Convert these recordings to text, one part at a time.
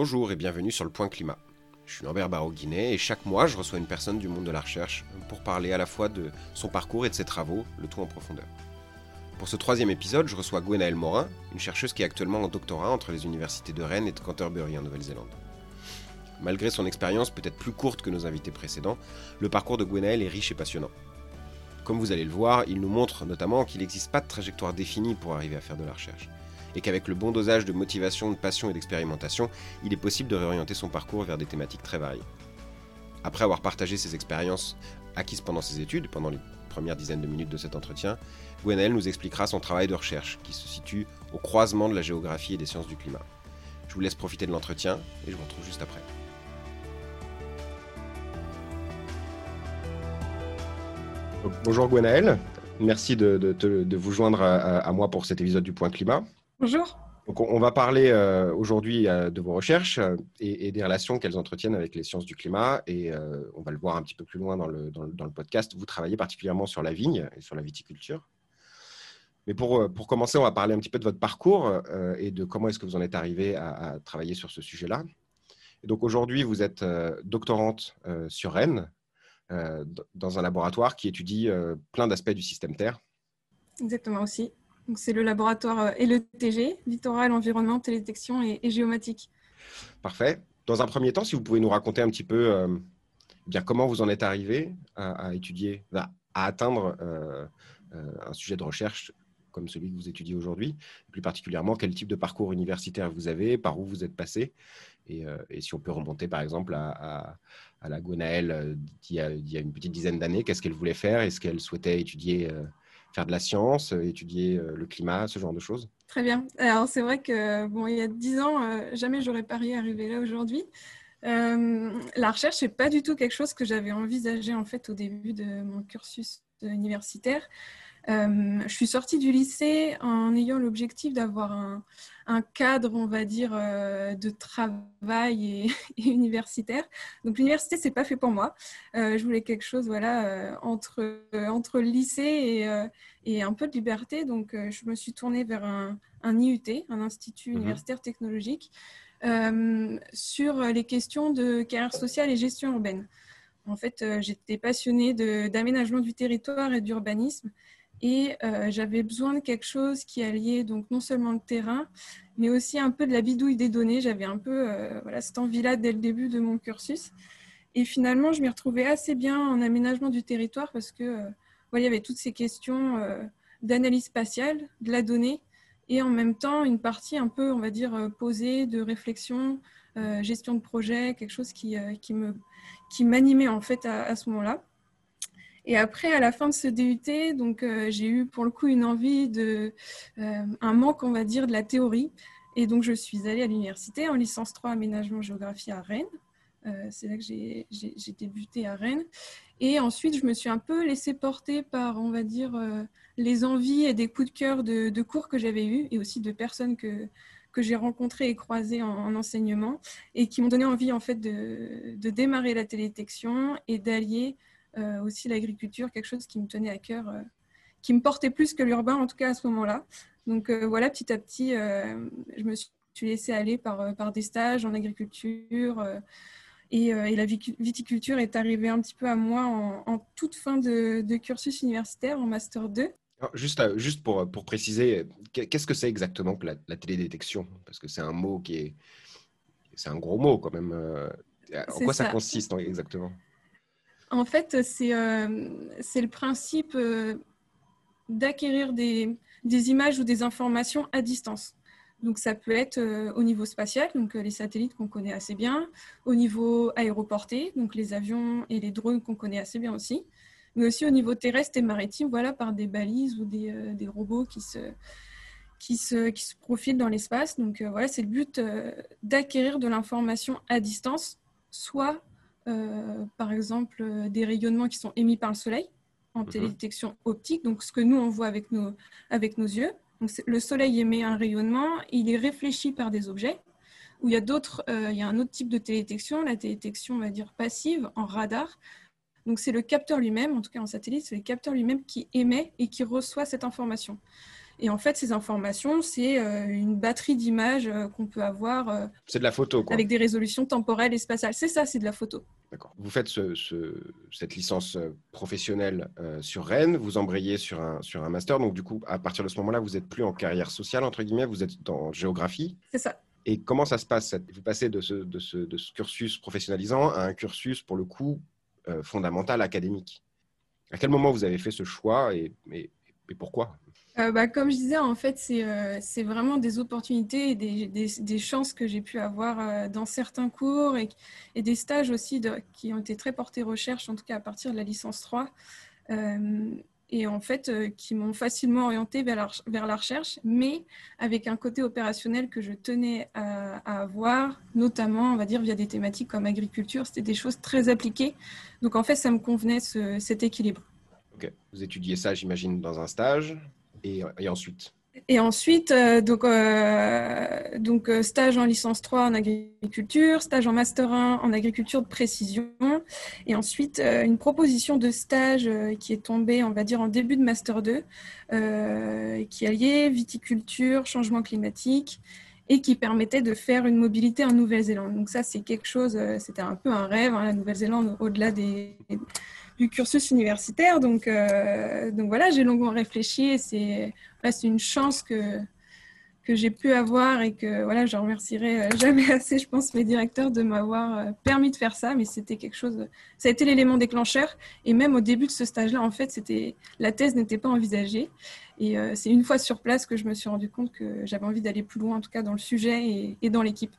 Bonjour et bienvenue sur le Point Climat. Je suis Lambert Barreau-Guinet et chaque mois je reçois une personne du monde de la recherche pour parler à la fois de son parcours et de ses travaux, le tout en profondeur. Pour ce troisième épisode, je reçois Gwenaëlle Morin, une chercheuse qui est actuellement en doctorat entre les universités de Rennes et de Canterbury en Nouvelle-Zélande. Malgré son expérience peut-être plus courte que nos invités précédents, le parcours de Gwenaëlle est riche et passionnant. Comme vous allez le voir, il nous montre notamment qu'il n'existe pas de trajectoire définie pour arriver à faire de la recherche et qu'avec le bon dosage de motivation, de passion et d'expérimentation, il est possible de réorienter son parcours vers des thématiques très variées. Après avoir partagé ses expériences acquises pendant ses études, pendant les premières dizaines de minutes de cet entretien, Gwenaëlle nous expliquera son travail de recherche qui se situe au croisement de la géographie et des sciences du climat. Je vous laisse profiter de l'entretien et je vous retrouve juste après. Bonjour Gwenaëlle, merci de, vous joindre à, moi pour cet épisode du Point Climat. Bonjour. Donc, on va parler euh, aujourd'hui euh, de vos recherches euh, et, des relations qu'elles entretiennent avec les sciences du climat. Et on va le voir un petit peu plus loin dans le, dans, le, podcast. Vous travaillez particulièrement sur la vigne et sur la viticulture. Mais pour, pour commencer, on va parler un petit peu de votre parcours et de comment est-ce que vous en êtes arrivé à, travailler sur ce sujet-là. Et donc aujourd'hui, vous êtes doctorante sur Rennes, dans un laboratoire qui étudie plein d'aspects du système Terre. Exactement aussi c'est le laboratoire LETG, littoral, environnement, télédétection et, géomatique. Parfait. Dans un premier temps, si vous pouvez nous raconter un petit peu euh, bien comment vous en êtes arrivé à, étudier, à, atteindre euh, euh, un sujet de recherche comme celui que vous étudiez aujourd'hui, plus particulièrement quel type de parcours universitaire vous avez, par où vous êtes passé, et, si on peut remonter par exemple à, la Gwenaëlle d'il y, a une petite dizaine d'années, qu'est-ce qu'elle voulait faire, est-ce qu'elle souhaitait étudier faire de la science, euh, étudier euh, le climat, ce genre de choses Très bien. Alors c'est vrai que bon, il y a dix ans, euh, jamais j'aurais parié arriver là aujourd'hui. la recherche n'est pas du tout quelque chose que j'avais envisagé en fait au début de mon cursus universitaire. Je suis sortie du lycée en ayant l'objectif d'avoir un, cadre, on va dire, euh, de travail et, universitaire. Donc l'université, c'est pas fait pour moi. Euh, je voulais quelque chose, voilà, entre entre le lycée et, un peu de liberté. Donc je me suis tournée vers un, IUT, un institut mhm. universitaire technologique, sur les questions de carrière sociale et gestion urbaine. En fait, j'étais passionnée d'aménagement du territoire et d'urbanisme. Et euh, j'avais besoin de quelque chose qui alliait donc non seulement le terrain, mais aussi un peu de la bidouille des données. J'avais un peu euh, voilà, cette envie-là dès le début de mon cursus. Et finalement, je m'y retrouvais assez bien en aménagement du territoire parce que euh, voilà, il y avait toutes ces questions d'analyse spatiale, de la donnée, et en même temps une partie un peu, on va dire, posée de réflexion, gestion de projet, quelque chose qui, qui me qui m'animait en fait à ce moment-là. Et après, à la fin de ce DUT, donc euh, j'ai eu pour le coup une envie de, euh, un manque, on va dire, de la théorie. Et donc je suis allée à l'université en licence 3 aménagement géographie à Rennes. Euh, c'est là que j'ai débuté à Rennes. Et ensuite, je me suis un peu laissée porter par, on va dire, les envies et des coups de cœur de, cours que j'avais eus et aussi de personnes que, que j'ai rencontrées et croisées en, enseignement et qui m'ont donné envie en fait de, de démarrer la télédétection et d'allier aussi l'agriculture, quelque chose qui me tenait à cœur, euh, qui me portait plus que l'urbain, en tout cas à ce moment-là. Donc euh, voilà, petit à petit, je me suis laissée aller par, par des stages en agriculture. Et, la viticulture est arrivée un petit peu à moi en, toute fin de, cursus universitaire, en Master 2. juste, juste pour, pour préciser, qu'est-ce que c'est exactement que la, télédétection? Parce que c'est un mot qui est... C'est un gros mot quand même. En quoi ça consiste exactement? En fait, c'est euh, le principe euh, d'acquérir des, images ou des informations à distance. Donc ça peut être euh, au niveau spatial, donc les satellites qu'on connaît assez bien, au niveau aéroporté, donc les avions et les drones qu'on connaît assez bien aussi, mais aussi au niveau terrestre et maritime, voilà, par des balises ou des, robots qui se, qui se, qui se profilent dans l'espace. Donc voilà, c'est le but d'acquérir de l'information à distance, soit par exemple euh, des rayonnements qui sont émis par le soleil en mhm. télédétection optique, donc ce que nous on voit avec nos, avec nos yeux. Donc, le soleil émet un rayonnement, il est réfléchi par des objets. Où il y a d'autres, euh, il y a un autre type de télédétection, la télédétection on va dire passive en radar. Donc c'est le capteur lui-même, en tout cas en satellite, c'est le capteur lui-même qui émet et qui reçoit cette information. Et en fait, ces informations, c'est euh, une batterie d'images euh, qu'on peut avoir. Euh, c'est de la photo, quoi. Avec des résolutions temporelles et spatiales. C'est ça, c'est de la photo. D'accord. Vous faites cette licence professionnelle sur Rennes, vous embrayez sur un, sur un master. Donc, du coup, à partir de ce moment-là, vous n'êtes plus en carrière sociale, entre guillemets, vous êtes dans géographie. C'est ça. Et comment ça se passe Vous passez de ce, de, ce, de ce, cursus professionnalisant à un cursus, pour le coup, fondamental, académique? À quel moment vous avez fait ce choix et, et, et pourquoi? Euh, bah, comme je disais, en fait, c'est euh, vraiment des opportunités et des, chances que j'ai pu avoir euh, dans certains cours et, des stages aussi qui ont été très portés recherche, en tout cas à partir de la licence 3, et en fait, qui m'ont facilement orienté vers la, recherche, mais avec un côté opérationnel que je tenais à, avoir, notamment, on va dire, via des thématiques comme agriculture. C'était des choses très appliquées. Donc, en fait, ça me convenait ce, cet équilibre. Vous étudiez ça, j'imagine, dans un stage? Et, ensuite euh, donc, euh, euh, stage en licence 3 en agriculture, stage en master 1 en agriculture de précision, et ensuite une proposition de stage qui est tombée, on va dire, en début de master 2, qui alliait viticulture, changement climatique, et qui permettait de faire une mobilité en Nouvelle-Zélande. Donc ça, c'est quelque chose, c'était un peu un rêve, hein, la Nouvelle-Zélande, au-delà des du cursus universitaire. Donc, euh, donc voilà, j'ai longuement réfléchi c'est une chance que, que j'ai pu avoir et que voilà, je remercierai euh, jamais assez, je pense, mes directeurs de m'avoir euh, permis de faire ça. Mais c'était quelque chose, ça a été l'élément déclencheur. Et même au début de ce stage-là, en fait, c'était la thèse n'était pas envisagée. Et c'est une fois sur place que je me suis rendu compte que j'avais envie d'aller plus loin, en tout cas dans le sujet et, et dans l'équipe.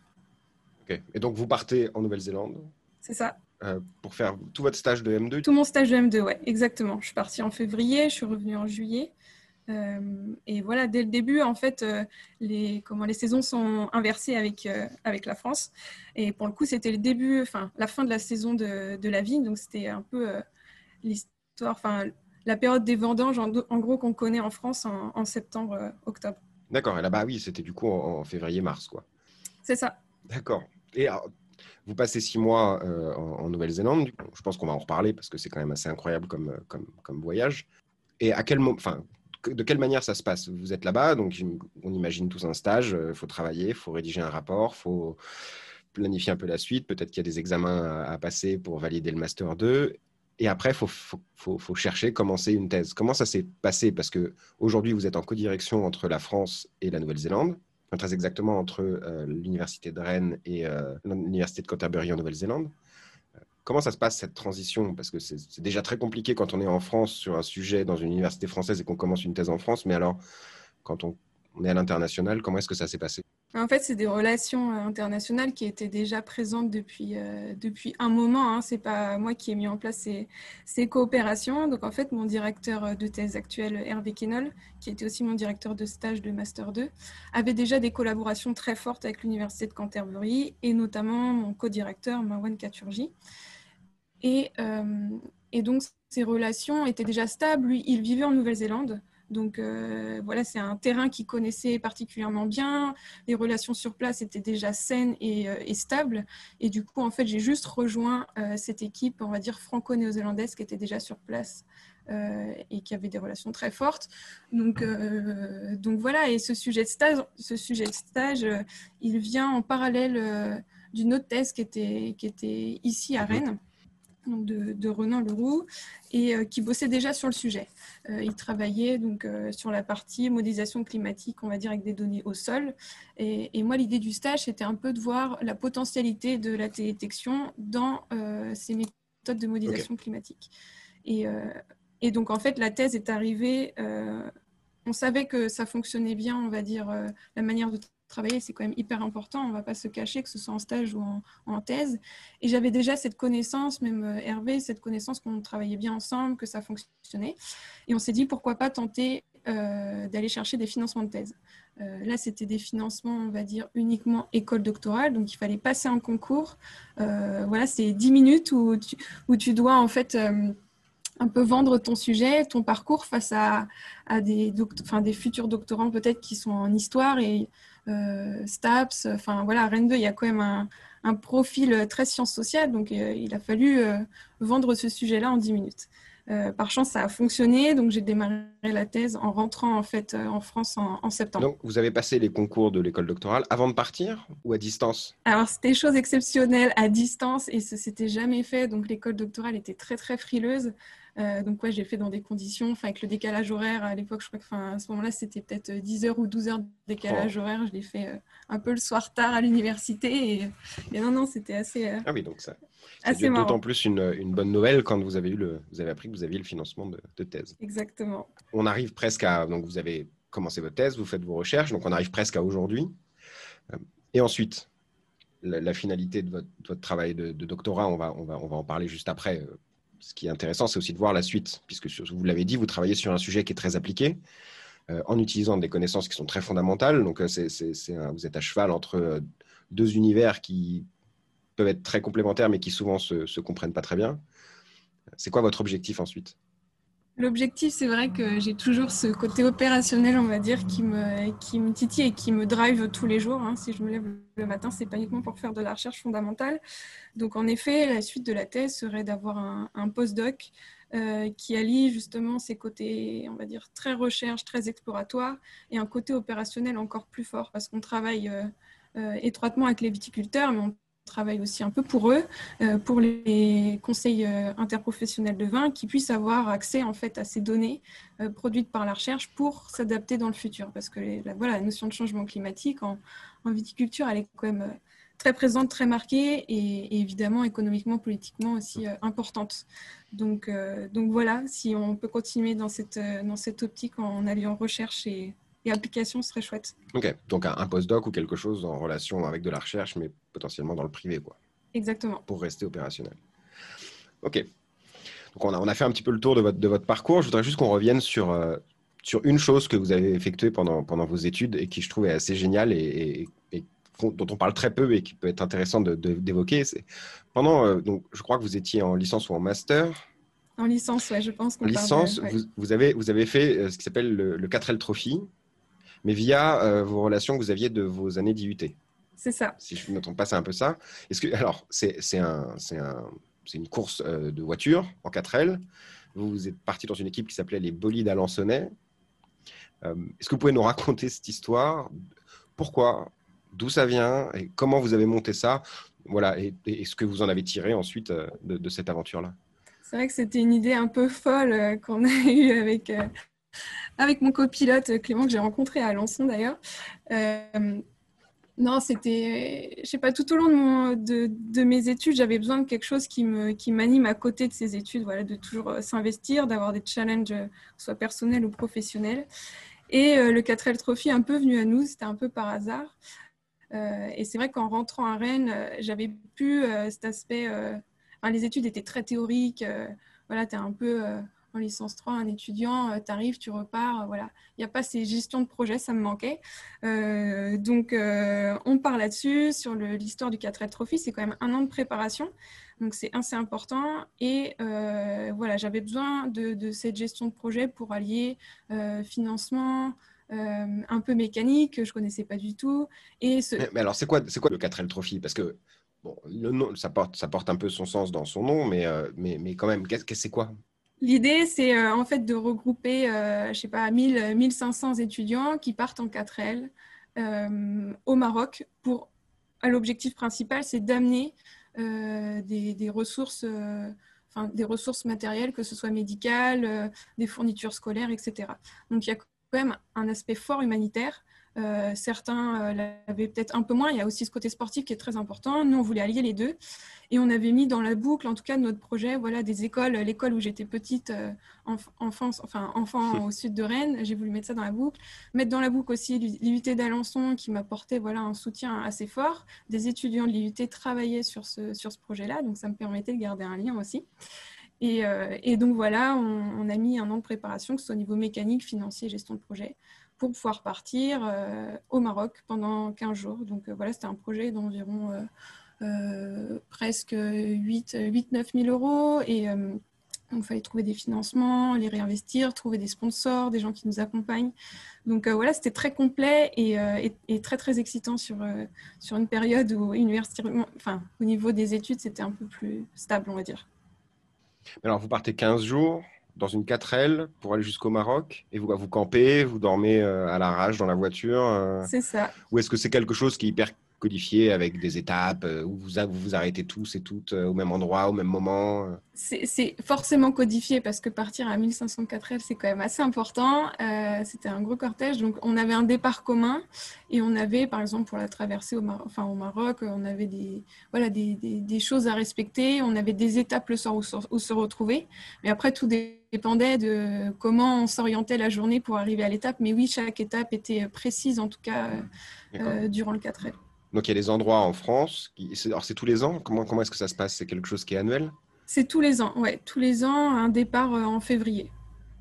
Ok. Et donc vous partez en Nouvelle-Zélande? C'est ça. Euh, pour faire tout votre stage de M2 Tout mon stage de M2, ouais, exactement. Je suis partie en février, je suis revenue en juillet. Euh, et voilà, dès le début, en fait, euh, les, comment, les saisons sont inversées avec, avec la France. Et pour le coup, c'était le début, enfin, la fin de la saison de, de la vigne. Donc, c'était un peu l'histoire, enfin, la période des vendanges, en, gros, qu'on connaît en France en, septembre, octobre. D'accord. Et là-bas, oui, c'était du coup en, en février-mars, quoi. C'est ça. D'accord. Et vous passez six mois euh, en, Nouvelle-Zélande. Je pense qu'on va en reparler parce que c'est quand même assez incroyable comme, comme, comme voyage. Et à quel moment, enfin, de quelle manière ça se passe? Vous êtes là-bas, donc on imagine tous un stage. Il euh, faut travailler, il faut rédiger un rapport, il faut planifier un peu la suite. Peut-être qu'il y a des examens à, passer pour valider le master 2. Et après, il faut, chercher, commencer une thèse. Comment ça s'est passé? Parce que aujourd'hui, vous êtes en codirection entre la France et la Nouvelle-Zélande très exactement entre euh, l'université de Rennes et euh, l'université de Canterbury en Nouvelle-Zélande. Euh, comment ça se passe cette transition? Parce que c'est déjà très compliqué quand on est en France sur un sujet dans une université française et qu'on commence une thèse en France, mais alors quand on on est à l'international. Comment est-ce que ça s'est passé? En fait, c'est des relations euh, internationales qui étaient déjà présentes depuis, euh, depuis un moment. Hein. Ce n'est pas moi qui ai mis en place ces, ces, coopérations. Donc, en fait, mon directeur de thèse actuel, Hervé Kenol, qui était aussi mon directeur de stage de Master 2, avait déjà des collaborations très fortes avec l'Université de Canterbury et notamment mon co-directeur, Marwan Katurji. Et, euh, et donc, ces relations étaient déjà stables. Lui, il vivait en Nouvelle-Zélande. Donc euh, voilà, c'est un terrain qu'il connaissait particulièrement bien. Les relations sur place étaient déjà saines et, euh, stables. Et du coup, en fait, j'ai juste rejoint euh, cette équipe, on va dire franco-néo-zélandaise, qui était déjà sur place et qui avait des relations très fortes. Donc, donc voilà, et ce sujet de stage, ce sujet de stage il vient en parallèle d'une autre thèse qui était, qui était ici à mhm. De, de, Renan Leroux, et euh, qui bossait déjà sur le sujet. Euh, il travaillait donc euh, sur la partie modélisation climatique, on va dire avec des données au sol. Et, moi, l'idée du stage, c'était un peu de voir la potentialité de la télédetection dans ces méthodes de modélisation climatique. Et, et, donc, en fait, la thèse est arrivée. on savait que ça fonctionnait bien, on va dire, la manière de travailler, c'est quand même hyper important. On ne va pas se cacher, que ce soit en stage ou en, thèse. Et j'avais déjà cette connaissance, même euh, Hervé, cette connaissance qu'on travaillait bien ensemble, que ça fonctionnait. Et on s'est dit, pourquoi pas tenter euh, d'aller chercher des financements de thèse. Euh, là, c'était des financements, on va dire, uniquement école doctorale. Donc, il fallait passer un concours. voilà, c'est 10 minutes où tu, où tu dois, en fait un peu vendre ton sujet, ton parcours face à, à des, enfin, des futurs doctorants peut-être qui sont en histoire et STAPS. Enfin voilà, Rennes 2, il y a quand même un, profil très sciences sociales, donc euh, il a fallu euh, vendre ce sujet-là en 10 minutes. par chance, ça a fonctionné, donc j'ai démarré la thèse en rentrant en fait en France en, septembre. Donc, vous avez passé les concours de l'école doctorale avant de partir ou à distance? Alors, c'était chose exceptionnelle à distance et ce s'était jamais fait. Donc, l'école doctorale était très très frileuse. Euh, donc, ouais, j'ai fait dans des conditions, avec le décalage horaire, à l'époque, je crois que à ce moment-là, c'était peut-être 10 heures ou 12 heures de décalage oh. horaire. Je l'ai fait euh, un peu le soir tard à l'université. Et, non, non, c'était assez. Euh, ah oui, donc ça. C'est d'autant plus une, une, bonne nouvelle quand vous avez, eu le, vous avez appris que vous aviez le financement de, de thèse. Exactement. On arrive presque à. Donc, vous avez commencé votre thèse, vous faites vos recherches, donc on arrive presque à aujourd'hui. Et ensuite, la, finalité de votre, votre travail de, de, doctorat, on va, on, va, on va en parler juste après ce qui est intéressant, c'est aussi de voir la suite, puisque vous l'avez dit, vous travaillez sur un sujet qui est très appliqué, euh, en utilisant des connaissances qui sont très fondamentales. Donc, euh, vous êtes à cheval entre euh, deux univers qui peuvent être très complémentaires, mais qui souvent se, se comprennent pas très bien. C'est quoi votre objectif ensuite? L'objectif, c'est vrai que j'ai toujours ce côté opérationnel, on va dire, qui me, titille et qui me drive tous les jours. Hein. Si je me lève le matin, c'est pas uniquement pour faire de la recherche fondamentale. Donc, en effet, la suite de la thèse serait d'avoir un, un postdoc euh, qui allie justement ces côtés, on va dire, très recherche, très exploratoire, et un côté opérationnel encore plus fort, parce qu'on travaille euh, euh, étroitement avec les viticulteurs, mais on travaille aussi un peu pour eux, euh, pour les conseils euh, interprofessionnels de vin, qui puissent avoir accès en fait à ces données euh, produites par la recherche pour s'adapter dans le futur. Parce que la, notion de changement climatique en, viticulture, elle est quand même très présente, très marquée et, évidemment économiquement, politiquement aussi importante. Donc, donc voilà, si on peut continuer dans cette, dans cette optique en alliant recherche et et application serait chouette. Ok, donc un, postdoc ou quelque chose en relation avec de la recherche, mais potentiellement dans le privé, quoi. Exactement. Pour rester opérationnel. Ok. Donc on a, on a fait un petit peu le tour de votre, de votre parcours. Je voudrais juste qu'on revienne sur, euh, sur une chose que vous avez effectuée pendant, pendant vos études et qui je trouve est assez géniale et, dont on parle très peu et qui peut être intéressant d'évoquer. Pendant, euh, donc, je crois que vous étiez en licence ou en master. En licence, ouais, je pense. En licence, vous, vous, avez, vous avez fait euh, ce qui s'appelle le, le 4L Trophy, mais via euh, vos relations que vous aviez de vos années d'IUT. C'est ça. Si je ne me trompe pas, c'est un peu ça. Est-ce que, alors, c'est un, un, une course euh, de voiture en 4L. Vous êtes parti dans une équipe qui s'appelait les Bolides Alençonnais. Euh, Est-ce que vous pouvez nous raconter cette histoire? Pourquoi? D'où ça vient? Et comment vous avez monté ça? Voilà. Et, et, ce que vous en avez tiré ensuite euh, de, de cette aventure-là? C'est vrai que c'était une idée un peu folle qu'on a eue avec avec mon copilote Clément que j'ai rencontré à Alençon d'ailleurs. Euh, non, c'était, je sais pas, tout au long de, mes études, j'avais besoin de quelque chose qui me, qui m'anime à côté de ces études, voilà, de toujours euh, s'investir, d'avoir des challenges, euh, soit personnels ou professionnels. Et le 4L Trophy un peu venu à nous, c'était un peu par hasard. et c'est vrai qu'en rentrant à Rennes, j'avais pu cet aspect. les études étaient très théoriques. voilà, tu es un peu en licence 3, un étudiant, euh, tu arrives, tu repars, euh, voilà. Il n'y a pas ces gestions de projet, ça me manquait. Euh, donc, on part là-dessus. Sur l'histoire du 4L Trophy, c'est quand même un an de préparation. Donc, c'est assez important. Et voilà, j'avais besoin de, cette gestion de projet pour allier financement, un peu mécanique, que je connaissais pas du tout. Et mais, alors, c'est quoi, le 4L Trophy Parce que le nom, ça porte, un peu son sens dans son nom, mais, mais, mais quand même, c'est quoi? L'idée, c'est euh, en fait de regrouper, euh, je sais pas, 1000, 1500 étudiants qui partent en 4L euh, au Maroc pour, l'objectif principal, c'est d'amener des, ressources, des ressources matérielles, que ce soit médicales, des fournitures scolaires, etc. Donc il y a quand même un aspect fort humanitaire euh, certains euh, l'avaient peut-être un peu moins. Il y a aussi ce côté sportif qui est très important. Nous, on voulait allier les deux. Et on avait mis dans la boucle, en tout cas, notre projet, voilà, des écoles. L'école où j'étais petite, euh, enfance, enfin, enfant au sud de Rennes, j'ai voulu mettre ça dans la boucle. Mettre dans la boucle aussi l'IUT d'Alençon qui m'apportait voilà, un soutien assez fort. Des étudiants de l'IUT travaillaient sur ce, sur ce projet-là. Donc, ça me permettait de garder un lien aussi. Et, et donc voilà, on, on, a mis un an de préparation, que ce soit au niveau mécanique, financier, gestion de projet, pour pouvoir partir euh, au Maroc pendant 15 jours. Donc euh, voilà, c'était un projet d'environ euh, presque 8-9 000 euros. Et il fallait trouver des financements, les réinvestir, trouver des sponsors, des gens qui nous accompagnent. Donc voilà, c'était très complet et, très très excitant sur, sur une période où enfin, au niveau des études, c'était un peu plus stable, on va dire. Alors vous partez 15 jours dans une 4L pour aller jusqu'au Maroc et vous, vous campez, vous dormez à la rage dans la voiture C'est ça. Ou est-ce que c'est quelque chose qui est hyper codifié avec des étapes euh, où vous, vous arrêtez tous et toutes euh, au même endroit, au même moment euh. C'est forcément codifié parce que partir à 1504 L, c'est quand même assez important. C'était un gros cortège, donc on avait un départ commun et on avait, par exemple, pour la traversée au, enfin, au Maroc, on avait des, voilà, des, des, choses à respecter, on avait des étapes le soir où, où se retrouver. Mais après, tout dépendait de comment on s'orientait la journée pour arriver à l'étape. Mais oui, chaque étape était précise, en tout cas, durant le 4L. Donc il y a des endroits en France. Qui... Alors c'est tous les ans? Comment, comment est-ce que ça se passe? C'est quelque chose qui est annuel? C'est tous les ans, ouais. Tous les ans, un départ euh, en février.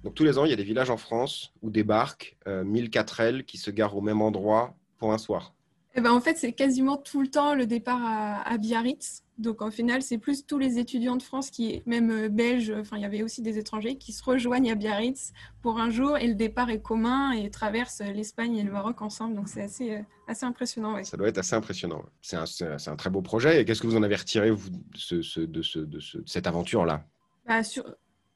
Donc tous les ans, il y a des villages en France où débarquent euh, 1004L qui se garent au même endroit pour un soir. Eh ben, en fait, c'est quasiment tout le temps le départ à, Biarritz. Donc, en final, c'est plus tous les étudiants de France, qui, même euh, belges, enfin, il y avait aussi des étrangers, qui se rejoignent à Biarritz pour un jour et le départ est commun et traversent l'Espagne et le Maroc ensemble. Donc, c'est assez, euh, assez impressionnant. Ça doit être assez impressionnant. C'est un, un, très beau projet. Et qu'est-ce que vous en avez retiré vous, de, ce, de, ce, de, cette aventure-là? Bah, sur...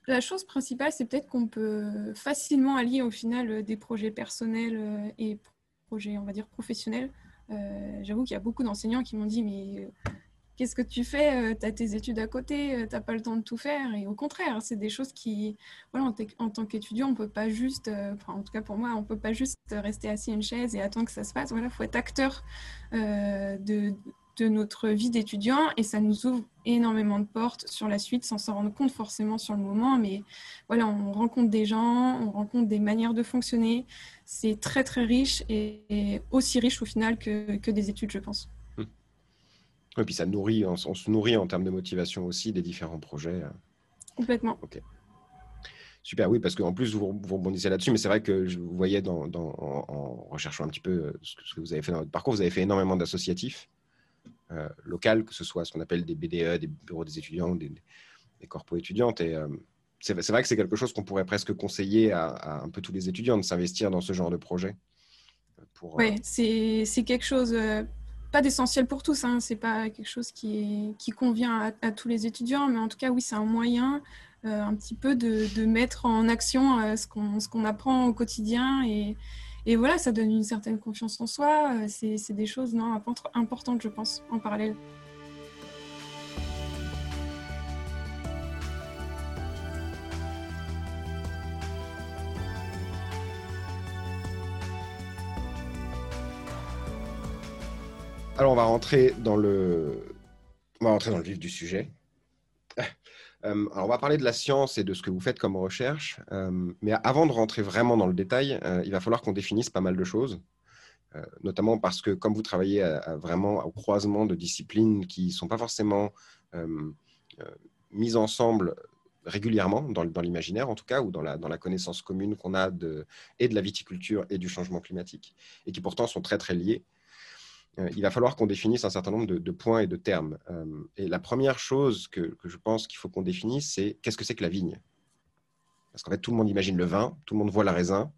La chose principale, c'est peut-être qu'on peut facilement allier au final des projets personnels et projets, on va dire, professionnels. Euh, j'avoue qu'il y a beaucoup d'enseignants qui m'ont dit mais euh, qu'est-ce que tu fais euh, Tu as tes études à côté, tu pas le temps de tout faire. Et au contraire, c'est des choses qui, voilà, en, tant qu'étudiant, on peut pas juste, en tout cas pour moi, on peut pas juste rester assis à une chaise et attendre que ça se passe. Voilà, faut être acteur de, de notre vie d'étudiant et ça nous ouvre énormément de portes sur la suite sans s'en rendre compte forcément sur le moment. Mais voilà, on rencontre des gens, on rencontre des manières de fonctionner. C'est très très riche et, aussi riche au final que, que, des études, je pense. Hum. Et puis ça nourrit, on, se nourrit en termes de motivation aussi des différents projets. Complètement. Ok. Super, oui, parce qu'en plus, vous, vous rebondissez là-dessus, mais c'est vrai que je vous voyais dans, en, recherchant un petit peu ce que, ce que, vous avez fait dans votre parcours, vous avez fait énormément d'associatifs. Euh, locales, que ce soit ce qu'on appelle des BDE, des bureaux des étudiants, des, des corpos étudiantes. Et euh, c'est vrai que c'est quelque chose qu'on pourrait presque conseiller à, un peu tous les étudiants de s'investir dans ce genre de projet. Pour, oui, euh, c'est quelque chose, pas d'essentiel pour tous, hein, c'est pas quelque chose qui, qui convient à, tous les étudiants, mais en tout cas, oui, c'est un moyen un petit peu de, de mettre en action ce qu'on apprend au quotidien et, et voilà, ça donne une certaine confiance en soi. Euh, c'est des choses non, importantes, je pense, en parallèle. Alors, on va rentrer dans le, on va rentrer dans le vif du sujet. Euh, alors, on va parler de la science et de ce que vous faites comme recherche, euh, mais avant de rentrer vraiment dans le détail, euh, il va falloir qu'on définisse pas mal de choses, notamment parce que comme vous travaillez vraiment au croisement de disciplines qui ne sont pas forcément mises ensemble régulièrement dans, l'imaginaire en tout cas, ou dans la, dans la connaissance commune qu'on a de, et de la viticulture et du changement climatique, et qui pourtant sont très très liés. Euh, il va falloir qu'on définisse un certain nombre de, points et de termes. Euh, et la première chose que, je pense qu'il faut qu'on définisse, c'est qu'est-ce que c'est que la vigne? Parce qu'en fait, tout le monde imagine le vin, tout le monde voit la raisin,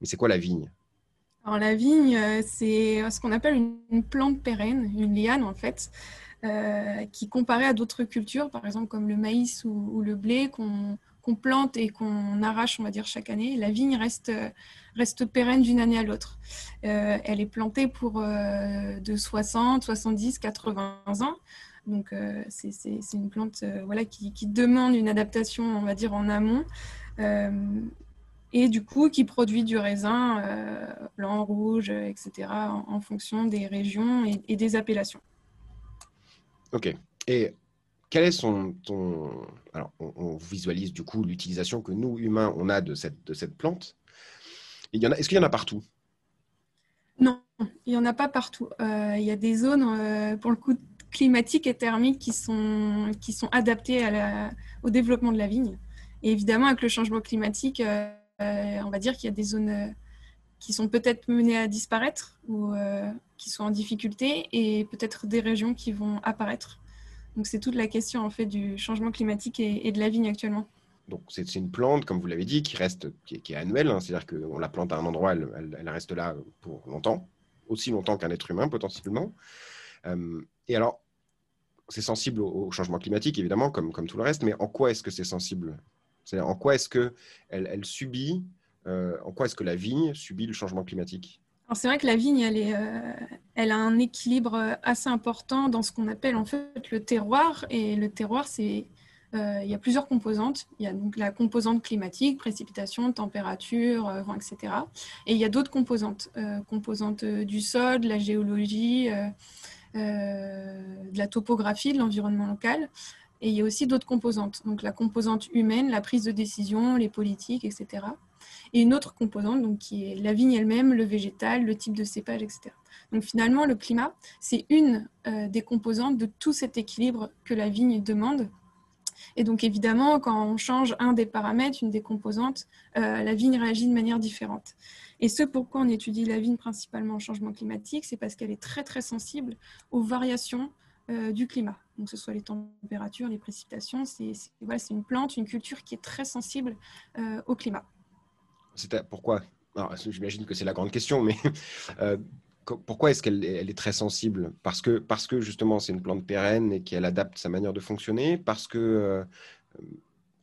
mais c'est quoi la vigne? Alors la vigne, euh, c'est ce qu'on appelle une, plante pérenne, une liane en fait, qui comparée à d'autres cultures, par exemple comme le maïs ou le blé, qu'on qu'on plante et qu'on arrache, on va dire, chaque année, la vigne reste, reste pérenne d'une année à l'autre. Euh, elle est plantée pour euh, de 60, 70, 80 ans. Donc, euh, c'est une plante voilà, qui, demande une adaptation, on va dire, en amont. et du coup, qui produit du raisin blanc, rouge, etc., en, fonction des régions et, et des appellations. Ok. Et quel est son, ton... Alors, on, visualise du coup l'utilisation que nous, humains, on a de cette, plante. Est-ce qu'il y en a partout? Non, il n'y en a pas partout. Euh, il y a des zones, euh, pour le coup, climatiques et thermiques qui sont, adaptées au développement de la vigne. Et évidemment, avec le changement climatique, euh, on va dire qu'il y a des zones qui sont peut-être menées à disparaître ou qui sont en difficulté et peut-être des régions qui vont apparaître. Donc c'est toute la question en fait du changement climatique et, de la vigne actuellement. Donc c'est une plante, comme vous l'avez dit, qui reste, qui est, annuelle, hein. c'est-à-dire qu'on la plante à un endroit, elle, reste là pour longtemps, aussi longtemps qu'un être humain potentiellement. Euh, et alors, c'est sensible au, changement climatique évidemment, comme, tout le reste, mais en quoi est-ce que c'est sensible? C'est en quoi est-ce que subit, en quoi est-ce que la vigne subit le changement climatique? C'est vrai que la vigne, elle, a un équilibre assez important dans ce qu'on appelle en fait le terroir. Et le terroir, c'est euh, il y a plusieurs composantes. Il y a donc la composante climatique, précipitation, température, euh, vent, etc. Et il y a d'autres composantes, euh, composantes du sol, de la géologie, de la topographie, de l'environnement local. Et il y a aussi d'autres composantes, donc la composante humaine, la prise de décision, les politiques, etc. Et une autre composante, donc, qui est la vigne elle-même, le végétal, le type de cépage, etc. Donc finalement, le climat, c'est une des composantes de tout cet équilibre que la vigne demande et donc évidemment, quand on change un des paramètres, une des composantes, euh, la vigne réagit de manière différente. Et ce pourquoi on étudie la vigne principalement en changement climatique, c'est parce qu'elle est très très sensible aux variations euh, du climat. Donc que ce soit les températures, les précipitations, c'est une plante, une culture qui est très sensible euh, au climat. Pourquoi? J'imagine que c'est la grande question, mais pourquoi est-ce qu'elle est très sensible? Parce que, parce que justement c'est une plante pérenne et qu'elle adapte sa manière de fonctionner, parce que euh,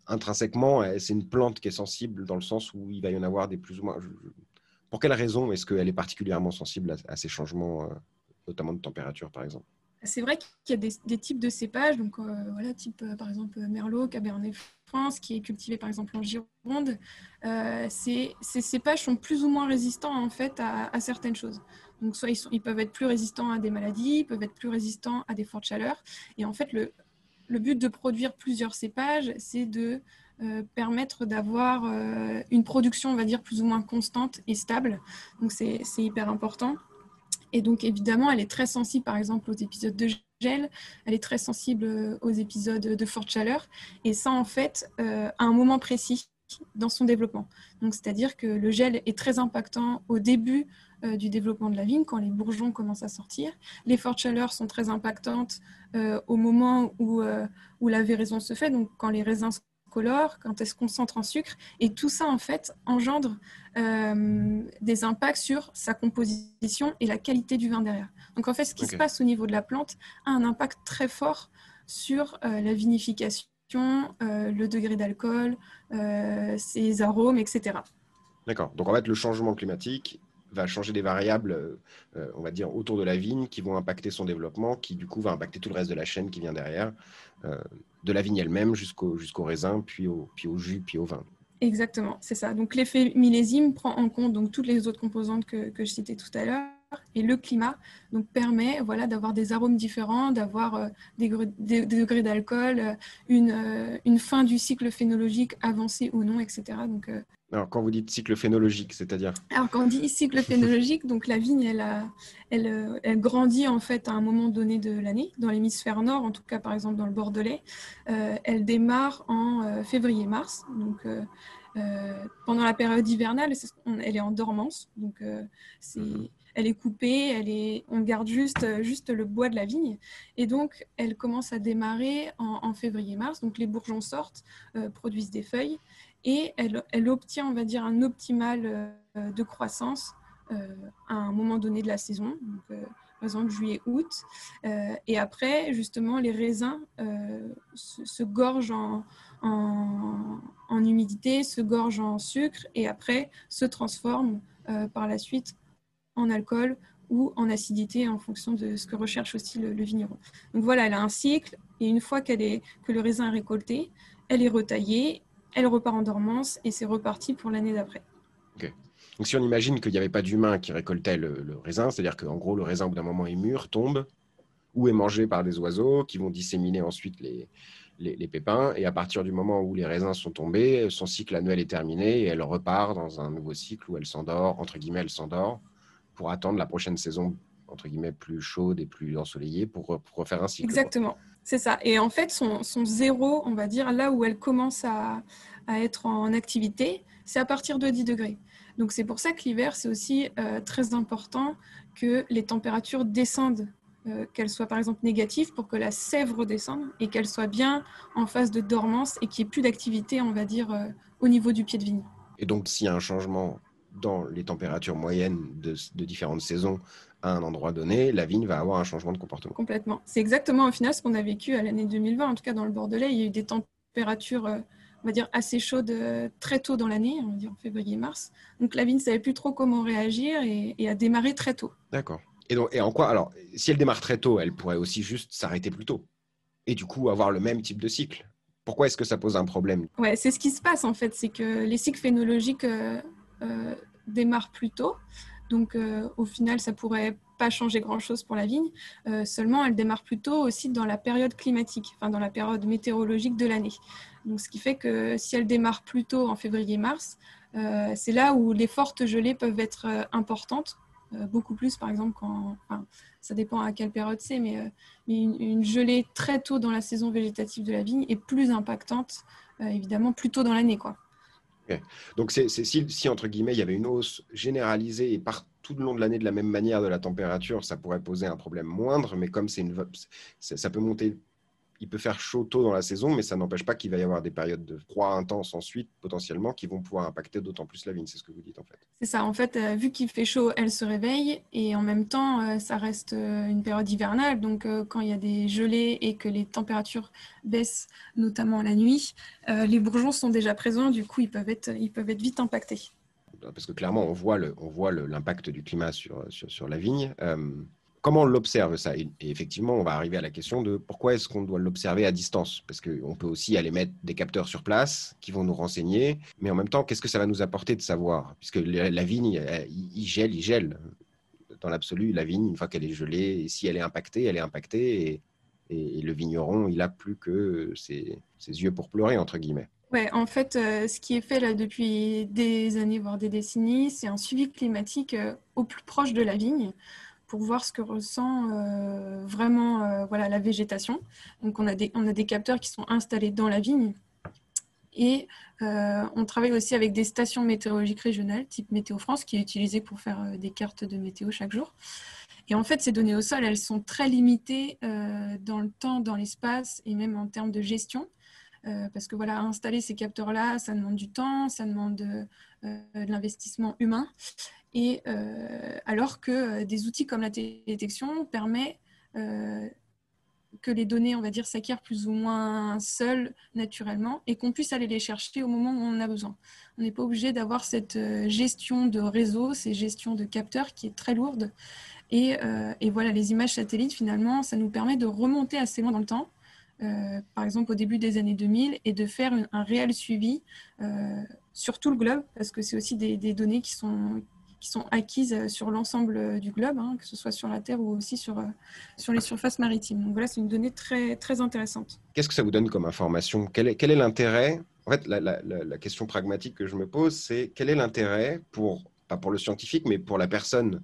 intrinsèquement c'est une plante qui est sensible dans le sens où il va y en avoir des plus ou moins. pour quelle raison est-ce qu'elle est particulièrement sensible à, ces changements, euh, notamment de température par exemple? C'est vrai qu'il y a des, types de cépages, donc euh, voilà, type par exemple Merlot, Cabernet France, qui est cultivé par exemple en Gironde. ces, cépages sont plus ou moins résistants en fait à certaines choses. Donc, soit ils, peuvent être plus résistants à des maladies, ils peuvent être plus résistants à des fortes chaleurs. Et en fait, le, but de produire plusieurs cépages, c'est de euh, permettre d'avoir euh, une production, on va dire, plus ou moins constante et stable. Donc, c'est hyper important. Et donc, évidemment, elle est très sensible, par exemple, aux épisodes de gel. Elle est très sensible euh, aux épisodes de forte chaleur. Et ça, en fait, à un moment précis dans son développement. Donc, c'est-à-dire que le gel est très impactant au début euh, du développement de la vigne, quand les bourgeons commencent à sortir. Les fortes chaleurs sont très impactantes euh, au moment où, euh, où la véraison se fait, donc quand les raisins se colorent, quand elles se concentrent en sucre. Et tout ça, en fait, engendre des impacts sur sa composition et la qualité du vin derrière. Donc, en fait, ce qui se passe au niveau de la plante a un impact très fort sur la vinification, le degré d'alcool, ses arômes, etc. D'accord. Donc en fait, le changement climatique va changer des variables, euh, euh, on va dire, autour de la vigne qui vont impacter son développement, qui du coup va impacter tout le reste de la chaîne qui vient derrière, euh, de la vigne elle-même jusqu'au raisin, puis au, puis au jus, puis au vin. Exactement, c'est ça. Donc l'effet millésime prend en compte donc, toutes les autres composantes que, que je citais tout à l'heure et le climat donc, permet voilà, d'avoir des arômes différents, d'avoir des, degrés d'alcool, une, une, fin du cycle phénologique avancé ou non, etc. Donc, alors, quand vous dites cycle phénologique, c'est-à-dire Alors, quand on dit cycle phénologique, donc la vigne, elle, a, elle, euh, elle, grandit en fait à un moment donné de l'année, dans l'hémisphère nord, en tout cas par exemple dans le Bordelais. Euh, elle démarre en euh, février-mars, donc pendant la période hivernale, elle est en dormance, donc c'est, mhm. elle est coupée, elle est, on garde juste, juste le bois de la vigne, et donc elle commence à démarrer en, en février-mars. Donc les bourgeons sortent, produisent des feuilles et elle, obtient, on va dire, un optimal euh, de croissance euh, à un moment donné de la saison, donc, euh, par exemple juillet-août. et après, justement, les raisins se, gorgent en, humidité, se gorgent en sucre et après se transforment par la suite en alcool ou en acidité en fonction de ce que recherche aussi le, vigneron. Donc voilà, elle a un cycle et une fois qu'elle est, que le raisin est récolté, elle est retaillée elle repart en dormance et c'est reparti pour l'année d'après. Donc si on imagine qu'il n'y avait pas d'humain qui récoltait le, raisin, c'est-à-dire qu'en gros le raisin au bout d'un moment est mûr, tombe, ou est mangé par des oiseaux qui vont disséminer ensuite les, les, pépins, et à partir du moment où les raisins sont tombés, son cycle annuel est terminé et elle repart dans un nouveau cycle où elle s'endort, entre guillemets elle s'endort, pour attendre la prochaine saison entre guillemets plus chaude et plus ensoleillée pour, pour refaire un cycle. Exactement. C'est ça. Et en fait, son, zéro, on va dire, là où elle commence à, être en activité, c'est à partir de 10 degrés. Donc c'est pour ça que l'hiver, c'est aussi euh, très important que les températures descendent, euh, qu'elles soient par exemple négatives pour que la sève redescende et qu'elle soit bien en phase de dormance et qu'il n'y ait plus d'activité, on va dire, euh, au niveau du pied de vigne. Et donc s'il y a un changement dans les températures moyennes de, différentes saisons à un endroit donné, la vigne va avoir un changement de comportement. Complètement. C'est exactement au final ce qu'on a vécu à l'année 2020. En tout cas, dans le Bordelais, il y a eu des températures euh, on va dire, assez chaudes très tôt dans l'année, on va dire en février-mars. Donc la vigne ne savait plus trop comment réagir et, a démarré très tôt. D'accord. Et, donc, et en quoi Alors, si elle démarre très tôt, elle pourrait aussi juste s'arrêter plus tôt et du coup avoir le même type de cycle? Pourquoi est-ce que ça pose un problème? Ouais, c'est ce qui se passe en fait, c'est que les cycles phénologiques euh, euh, démarrent plus tôt. Donc euh, au final, ça pourrait pas changer grand-chose pour la vigne. seulement, elle démarre plus tôt aussi dans la période climatique, enfin dans la période météorologique de l'année. Ce qui fait que si elle démarre plus tôt en février-mars, c'est là où les fortes gelées peuvent être importantes euh, beaucoup plus, par exemple, quand, ça dépend à quelle période c'est, mais, euh, une, gelée très tôt dans la saison végétative de la vigne est plus impactante, euh, évidemment, plus tôt dans l'année. Quoi. Donc, c'est, si, entre guillemets, il y avait une hausse généralisée et par tout le long de l'année de la même manière de la température, ça pourrait poser un problème moindre, mais comme c'est une, ça peut monter il peut faire chaud tôt dans la saison, mais ça n'empêche pas qu'il va y avoir des périodes de froid intense ensuite, potentiellement, qui vont pouvoir impacter d'autant plus la vigne. C'est ce que vous dites en fait. C'est ça. En fait, euh, vu qu'il fait chaud, elle se réveille et en même temps, euh, ça reste euh, une période hivernale. Donc, quand il y a des gelées et que les températures baissent, notamment la nuit, les bourgeons sont déjà présents. Du coup, ils peuvent être, ils peuvent être vite impactés. Parce que clairement, on voit l'impact du climat sur, sur, sur la vigne. Comment on l'observe ça? Et, effectivement, on va arriver à la question de pourquoi est-ce qu'on doit l'observer à distance? Parce qu'on peut aussi aller mettre des capteurs sur place qui vont nous renseigner, mais en même temps, qu'est-ce que ça va nous apporter de savoir? Puisque la, vigne, il gèle, il gèle. Dans l'absolu, la vigne, une fois qu'elle est gelée, si elle est impactée, elle est impactée, et, le vigneron, il a plus que ses, yeux pour pleurer, entre guillemets. Ouais, en fait, euh, ce qui est fait là depuis des années, voire des décennies, c'est un suivi climatique euh, au plus proche de la vigne pour voir ce que ressent euh, vraiment euh, voilà, la végétation. Donc on a, des, on a des capteurs qui sont installés dans la vigne. Et euh, on travaille aussi avec des stations météorologiques régionales, type Météo France, qui est utilisée pour faire des cartes de météo chaque jour. Et en fait, ces données au sol, elles sont très limitées dans le temps, dans l'espace et même en termes de gestion. parce que voilà, installer ces capteurs-là, ça demande du temps, ça demande de l'investissement humain. Euh, alors que euh, des outils comme la détection permettent euh, que les données, on va dire, s'acquièrent plus ou moins seules naturellement et qu'on puisse aller les chercher au moment où on en a besoin. On n'est pas obligé d'avoir cette gestion de réseau, cette gestion de capteurs qui est très lourde. Et, voilà, les images satellites, finalement, ça nous permet de remonter assez loin dans le temps, par exemple au début des années 2000, et de faire un réel suivi sur tout le globe, parce que c'est aussi des données qui sont, qui sont acquises euh, sur l'ensemble euh, du globe, hein, que ce soit sur la Terre ou aussi sur, euh, sur les surfaces maritimes. Donc voilà, c'est une donnée très, très intéressante. Qu'est-ce que ça vous donne comme information? Quel est, l'intérêt? En fait, la, la, la, question pragmatique que je me pose, c'est quel est l'intérêt pour, pas pour le scientifique, mais pour la personne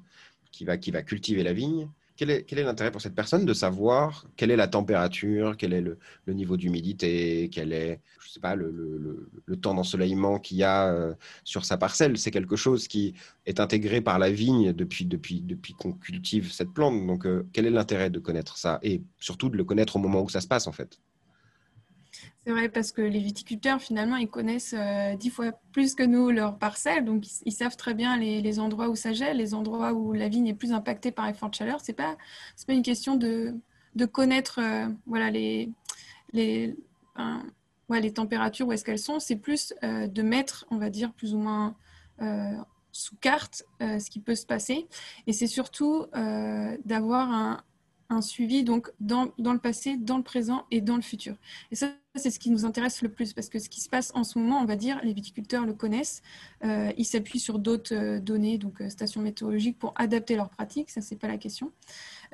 qui va, qui va cultiver la vigne quel est, l'intérêt pour cette personne de savoir quelle est la température, quel est le, niveau d'humidité, quel est, je sais pas, le, temps d'ensoleillement qu'il y a euh, sur sa parcelle? C'est quelque chose qui est intégré par la vigne depuis, depuis, depuis qu'on cultive cette plante. Donc, euh, quel est l'intérêt de connaître ça et surtout de le connaître au moment où ça se passe en fait? C'est vrai, parce que les viticulteurs, finalement, ils connaissent euh, dix fois plus que nous leurs parcelles, donc ils, savent très bien les, endroits où ça gèle, les endroits où la vigne est plus impactée par les fortes chaleurs. Ce n'est pas, pas une question de, de connaître euh, voilà, les, les, les températures, où est-ce qu'elles sont, c'est plus euh, de mettre, on va dire, plus ou moins sous carte ce qui peut se passer. Et c'est surtout d'avoir un, un suivi donc dans, le passé, dans le présent et dans le futur. Et ça, c'est ce qui nous intéresse le plus parce que ce qui se passe en ce moment, on va dire, les viticulteurs le connaissent. Euh, ils s'appuient sur d'autres euh, données, donc euh, stations météorologiques, pour adapter leurs pratiques. Ça, c'est pas la question.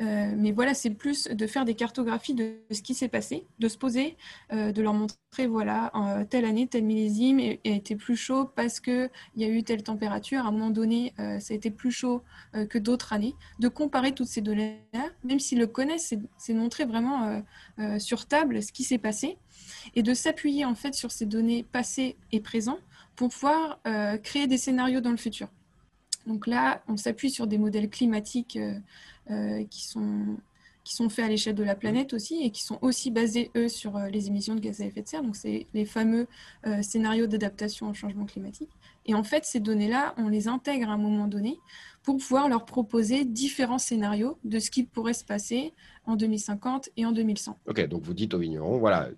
Euh, mais voilà, c'est plus de faire des cartographies de ce qui s'est passé, de se poser, euh, de leur montrer, voilà, telle année, tel millésime a été plus chaud parce qu'il y a eu telle température. À un moment donné, euh, ça a été plus chaud que d'autres années. De comparer toutes ces données-là, même s'ils le connaissent, c'est montrer vraiment sur table ce qui s'est passé et de s'appuyer en fait sur ces données passées et présentes pour pouvoir créer des scénarios dans le futur. Donc là, on s'appuie sur des modèles climatiques euh, qui, sont, qui sont faits à l'échelle de la planète aussi et qui sont aussi basés, eux, sur euh, les émissions de gaz à effet de serre. Donc, c'est les fameux euh, scénarios d'adaptation au changement climatique. Et en fait, ces données-là, on les intègre à un moment donné pour pouvoir leur proposer différents scénarios de ce qui pourrait se passer en 2050 et en 2100. Ok, donc vous dites aux vignerons, voilà,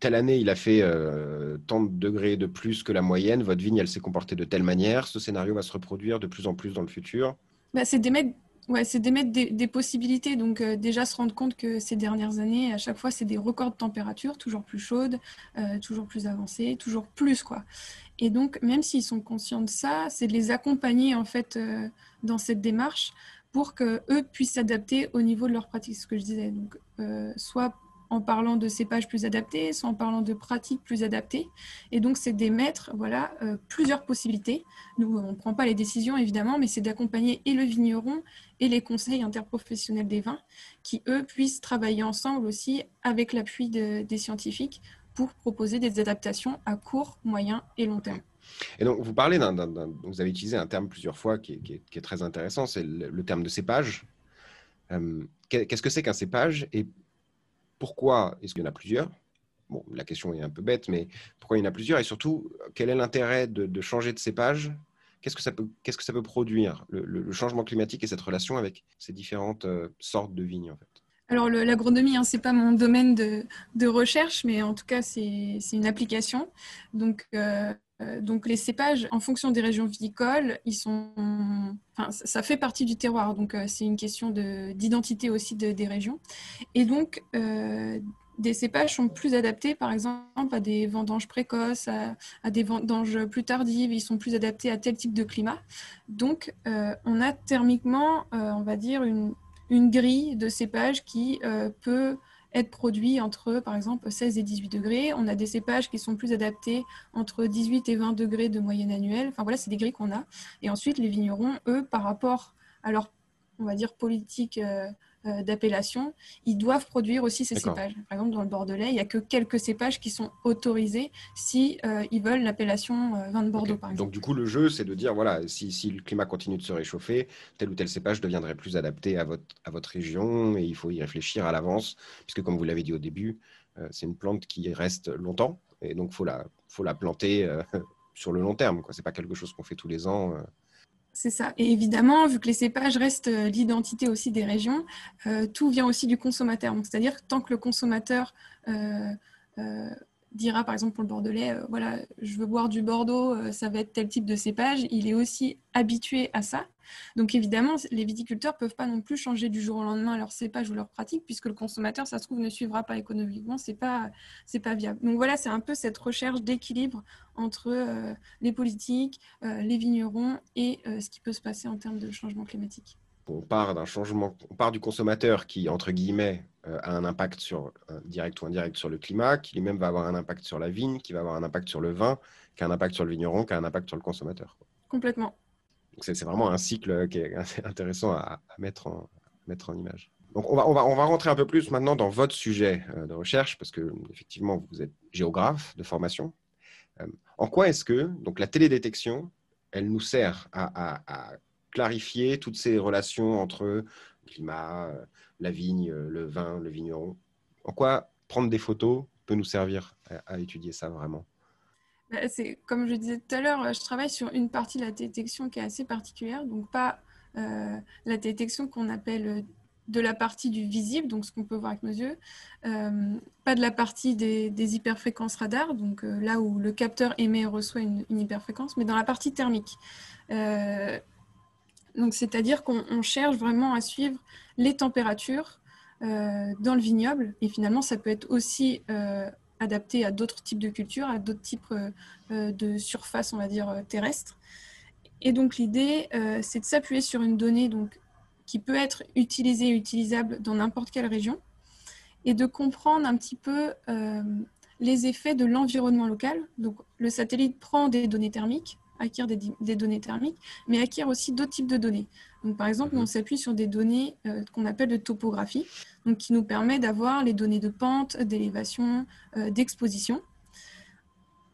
telle année il a fait euh, tant de degrés de plus que la moyenne, votre vigne elle s'est comportée de telle manière, ce scénario va se reproduire de plus en plus dans le futur bah, C'est d'émettre des, possibilités. Donc euh, déjà se rendre compte que ces dernières années, à chaque fois, c'est des records de température, toujours plus chaudes, euh, toujours plus avancées, toujours plus quoi. Et donc même s'ils sont conscients de ça, c'est de les accompagner en fait dans cette démarche pour que eux puissent s'adapter au niveau de leur pratique, ce que je disais. Donc soit en parlant de cépages plus adaptés, soit en parlant de pratiques plus adaptées. Et donc, c'est d'émettre voilà, euh, plusieurs possibilités. Nous, on ne prend pas les décisions, évidemment, mais c'est d'accompagner et le vigneron et les conseils interprofessionnels des vins, qui, eux, puissent travailler ensemble aussi avec l'appui des scientifiques pour proposer des adaptations à court, moyen et long terme. Et donc, vous parlez d'un, vous avez utilisé un terme plusieurs fois qui est, très intéressant, c'est le, terme de cépage. Euh, qu'est-ce que c'est qu'un cépage et pourquoi est-ce qu'il y en a plusieurs? La question est un peu bête, mais pourquoi il y en a plusieurs? Et surtout, quel est l'intérêt de, changer de cépage? Qu'est-ce que ça peut, produire, le, changement climatique et cette relation avec ces différentes euh, sortes de vignes en fait? Alors l'agronomie, hein, ce n'est pas mon domaine de, recherche, mais en tout cas c'est une application. Donc, euh, donc les cépages, en fonction des régions viticoles, ils sont, enfin, ça fait partie du terroir. Donc euh, c'est une question d'identité aussi des régions. Et donc euh, des cépages sont plus adaptés, par exemple, à des vendanges précoces, à, des vendanges plus tardives. Ils sont plus adaptés à tel type de climat. Donc on a thermiquement, on va dire, une, une, grille de cépages qui peut être produit entre, par exemple, 16 et 18 degrés. On a des cépages qui sont plus adaptés entre 18 et 20 degrés de moyenne annuelle. Enfin voilà, c'est des grilles qu'on a. Et ensuite, les vignerons, eux, par rapport à leur, on va dire, politique euh, d'appellation, ils doivent produire aussi ces cépages. Par exemple, dans le Bordelais, il n'y a que quelques cépages qui sont autorisés si euh, ils veulent l'appellation euh, vin de Bordeaux, par exemple. Donc, du coup, le jeu, c'est de dire, voilà, si, le climat continue de se réchauffer, tel ou tel cépage deviendrait plus adapté à votre, à votre région et il faut y réfléchir à l'avance, puisque comme vous l'avez dit au début, c'est une plante qui reste longtemps et donc il faut la, faut la planter sur le long terme. Ce n'est pas quelque chose qu'on fait tous les ans. C'est ça. Et évidemment, vu que les cépages restent euh, l'identité aussi des régions, euh, tout vient aussi du consommateur. C'est-à-dire tant que le consommateur euh, dira, par exemple pour le bordelais, voilà, je veux boire du Bordeaux, ça va être tel type de cépage, il est aussi habitué à ça. Donc évidemment, les viticulteurs ne peuvent pas non plus changer du jour au lendemain leur cépage ou leur pratique, puisque le consommateur, ça se trouve, ne suivra pas économiquement, ce n'est pas, pas viable. Donc voilà, c'est un peu cette recherche d'équilibre entre euh, les politiques, euh, les vignerons et euh, ce qui peut se passer en termes de changement climatique. On part d'un changement, on part du consommateur qui, entre guillemets, a un impact sur, direct ou indirect sur le climat, qui lui-même va avoir un impact sur la vigne, qui va avoir un impact sur le vin, qui a un impact sur le vigneron, qui a un impact sur le consommateur. Complètement. C'est vraiment un cycle qui est intéressant à, mettre, en, image. Donc on va, on, va, on va rentrer un peu plus maintenant dans votre sujet de recherche, parce que effectivement, vous êtes géographe de formation. Euh, en quoi est-ce que donc la télédétection, elle nous sert à, clarifier toutes ces relations entre le climat, euh, la vigne, euh, le vin, le vigneron? En quoi prendre des photos peut nous servir à, étudier ça vraiment? C'est comme je disais tout à l'heure, je travaille sur une partie de la détection qui est assez particulière, donc pas la détection qu'on appelle de la partie du visible, donc ce qu'on peut voir avec nos yeux, euh, pas de la partie des, hyperfréquences radar, donc euh, là où le capteur émet et reçoit une, hyperfréquence, mais dans la partie thermique. Euh, donc c'est-à-dire qu'on cherche vraiment à suivre les températures dans le vignoble, et finalement ça peut être aussi adapté à d'autres types de cultures, à d'autres types de surfaces, on va dire, terrestres. Et donc l'idée, c'est de s'appuyer sur une donnée donc qui peut être utilisé et utilisable dans n'importe quelle région, et de comprendre un petit peu euh, les effets de l'environnement local. Donc, le satellite prend des données thermiques, acquiert des, données thermiques, mais acquiert aussi d'autres types de données. Donc, par exemple, on mhm. s'appuie sur des données euh, qu'on appelle de topographie, donc qui nous permet d'avoir les données de pente, d'élévation, euh, d'exposition.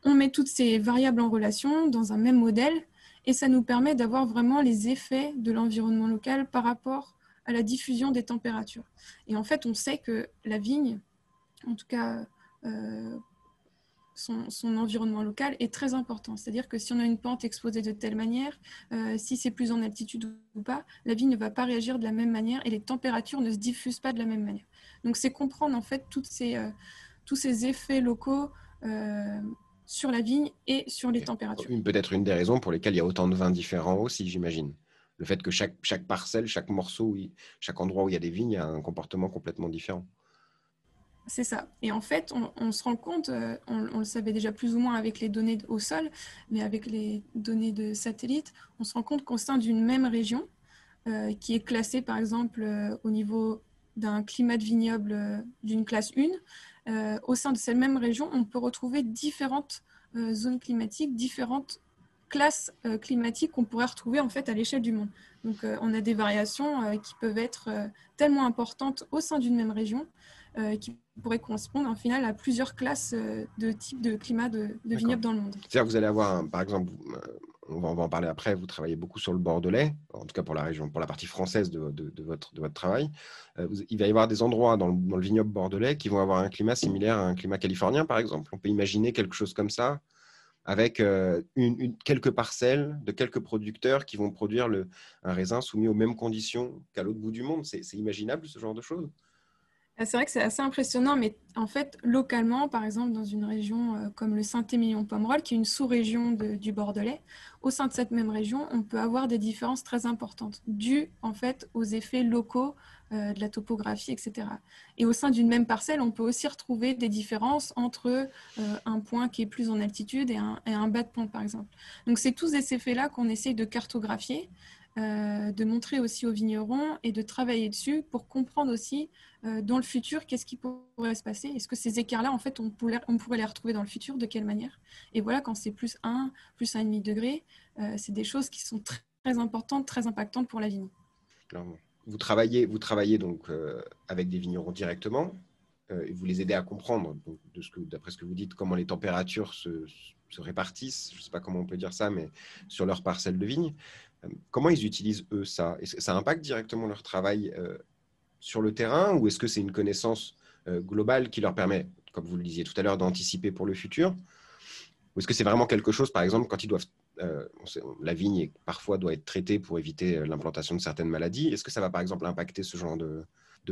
On met toutes ces variables en relation dans un même modèle et ça nous permet d'avoir vraiment les effets de l'environnement local par rapport à la diffusion des températures. Et en fait, on sait que la vigne, en tout cas euh, son, environnement local, est très important. C'est-à-dire que si on a une pente exposée de telle manière, euh, si c'est plus en altitude ou pas, la vigne ne va pas réagir de la même manière et les températures ne se diffusent pas de la même manière. Donc c'est comprendre en fait toutes ces... Euh, tous ces effets locaux sur la vigne et sur les températures. Peut-être une des raisons pour lesquelles il y a autant de vins différents aussi, j'imagine. Le fait que chaque, chaque parcelle, chaque morceau, chaque endroit où il y a des vignes a un comportement complètement différent. C'est ça. Et en fait, on, se rend compte, euh, on, le savait déjà plus ou moins avec les données au sol, mais avec les données de satellite, on se rend compte qu'au sein d'une même région, euh, qui est classée par exemple euh, au niveau d'un climat de vignoble d'une classe 1, euh, au sein de cette même région, on peut retrouver différentes zones climatiques, différentes classes climatiques qu'on pourrait retrouver en fait à l'échelle du monde. Donc on a des variations qui peuvent être tellement importantes au sein d'une même région qui pourraient correspondre en final à plusieurs classes de types de climat de, de vignobles dans le monde. C'est-à-dire que vous allez avoir, par exemple, on va, en parler après, vous travaillez beaucoup sur le Bordelais, en tout cas pour la région, pour la partie française de, votre, de votre, travail. Euh, il va y avoir des endroits dans le, vignoble bordelais qui vont avoir un climat similaire à un climat californien, par exemple. On peut imaginer quelque chose comme ça, avec euh, une, quelques parcelles de quelques producteurs qui vont produire le, un raisin soumis aux mêmes conditions qu'à l'autre bout du monde. C'est imaginable ce genre de choses? C'est vrai que c'est assez impressionnant, mais en fait, localement, par exemple, dans une région euh, comme le Saint-Émilion-Pomerol, qui est une sous-région du Bordelais, au sein de cette même région, on peut avoir des différences très importantes, dues en fait aux effets locaux euh, de la topographie, etc. Et au sein d'une même parcelle, on peut aussi retrouver des différences entre euh, un point qui est plus en altitude et un, et un bas de pente, par exemple. Donc, c'est tous ces effets-là qu'on essaye de cartographier. Euh, de montrer aussi aux vignerons et de travailler dessus pour comprendre aussi euh, dans le futur qu'est-ce qui pourrait se passer. Est-ce que ces écarts-là, en fait, on pourrait, on pourrait les retrouver dans le futur, de quelle manière? Et voilà, quand c'est plus 1, plus 1,5 degré, euh, c'est des choses qui sont très, importantes, très impactantes pour la vigne. Vous travaillez, vous travaillez donc avec des vignerons directement et vous les aidez à comprendre, d'après ce que vous dites, comment les températures se, se répartissent, je ne sais pas comment on peut dire ça, mais sur leur parcelle de vigne. Comment ils utilisent, eux, ça? Est-ce que ça impacte directement leur travail euh, sur le terrain ou est-ce que c'est une connaissance euh, globale qui leur permet, comme vous le disiez tout à l'heure, d'anticiper pour le futur? Ou est-ce que c'est vraiment quelque chose, par exemple, quand ils doivent... Euh, la vigne parfois doit être traitée pour éviter l'implantation de certaines maladies. Est-ce que ça va, par exemple, impacter ce genre de,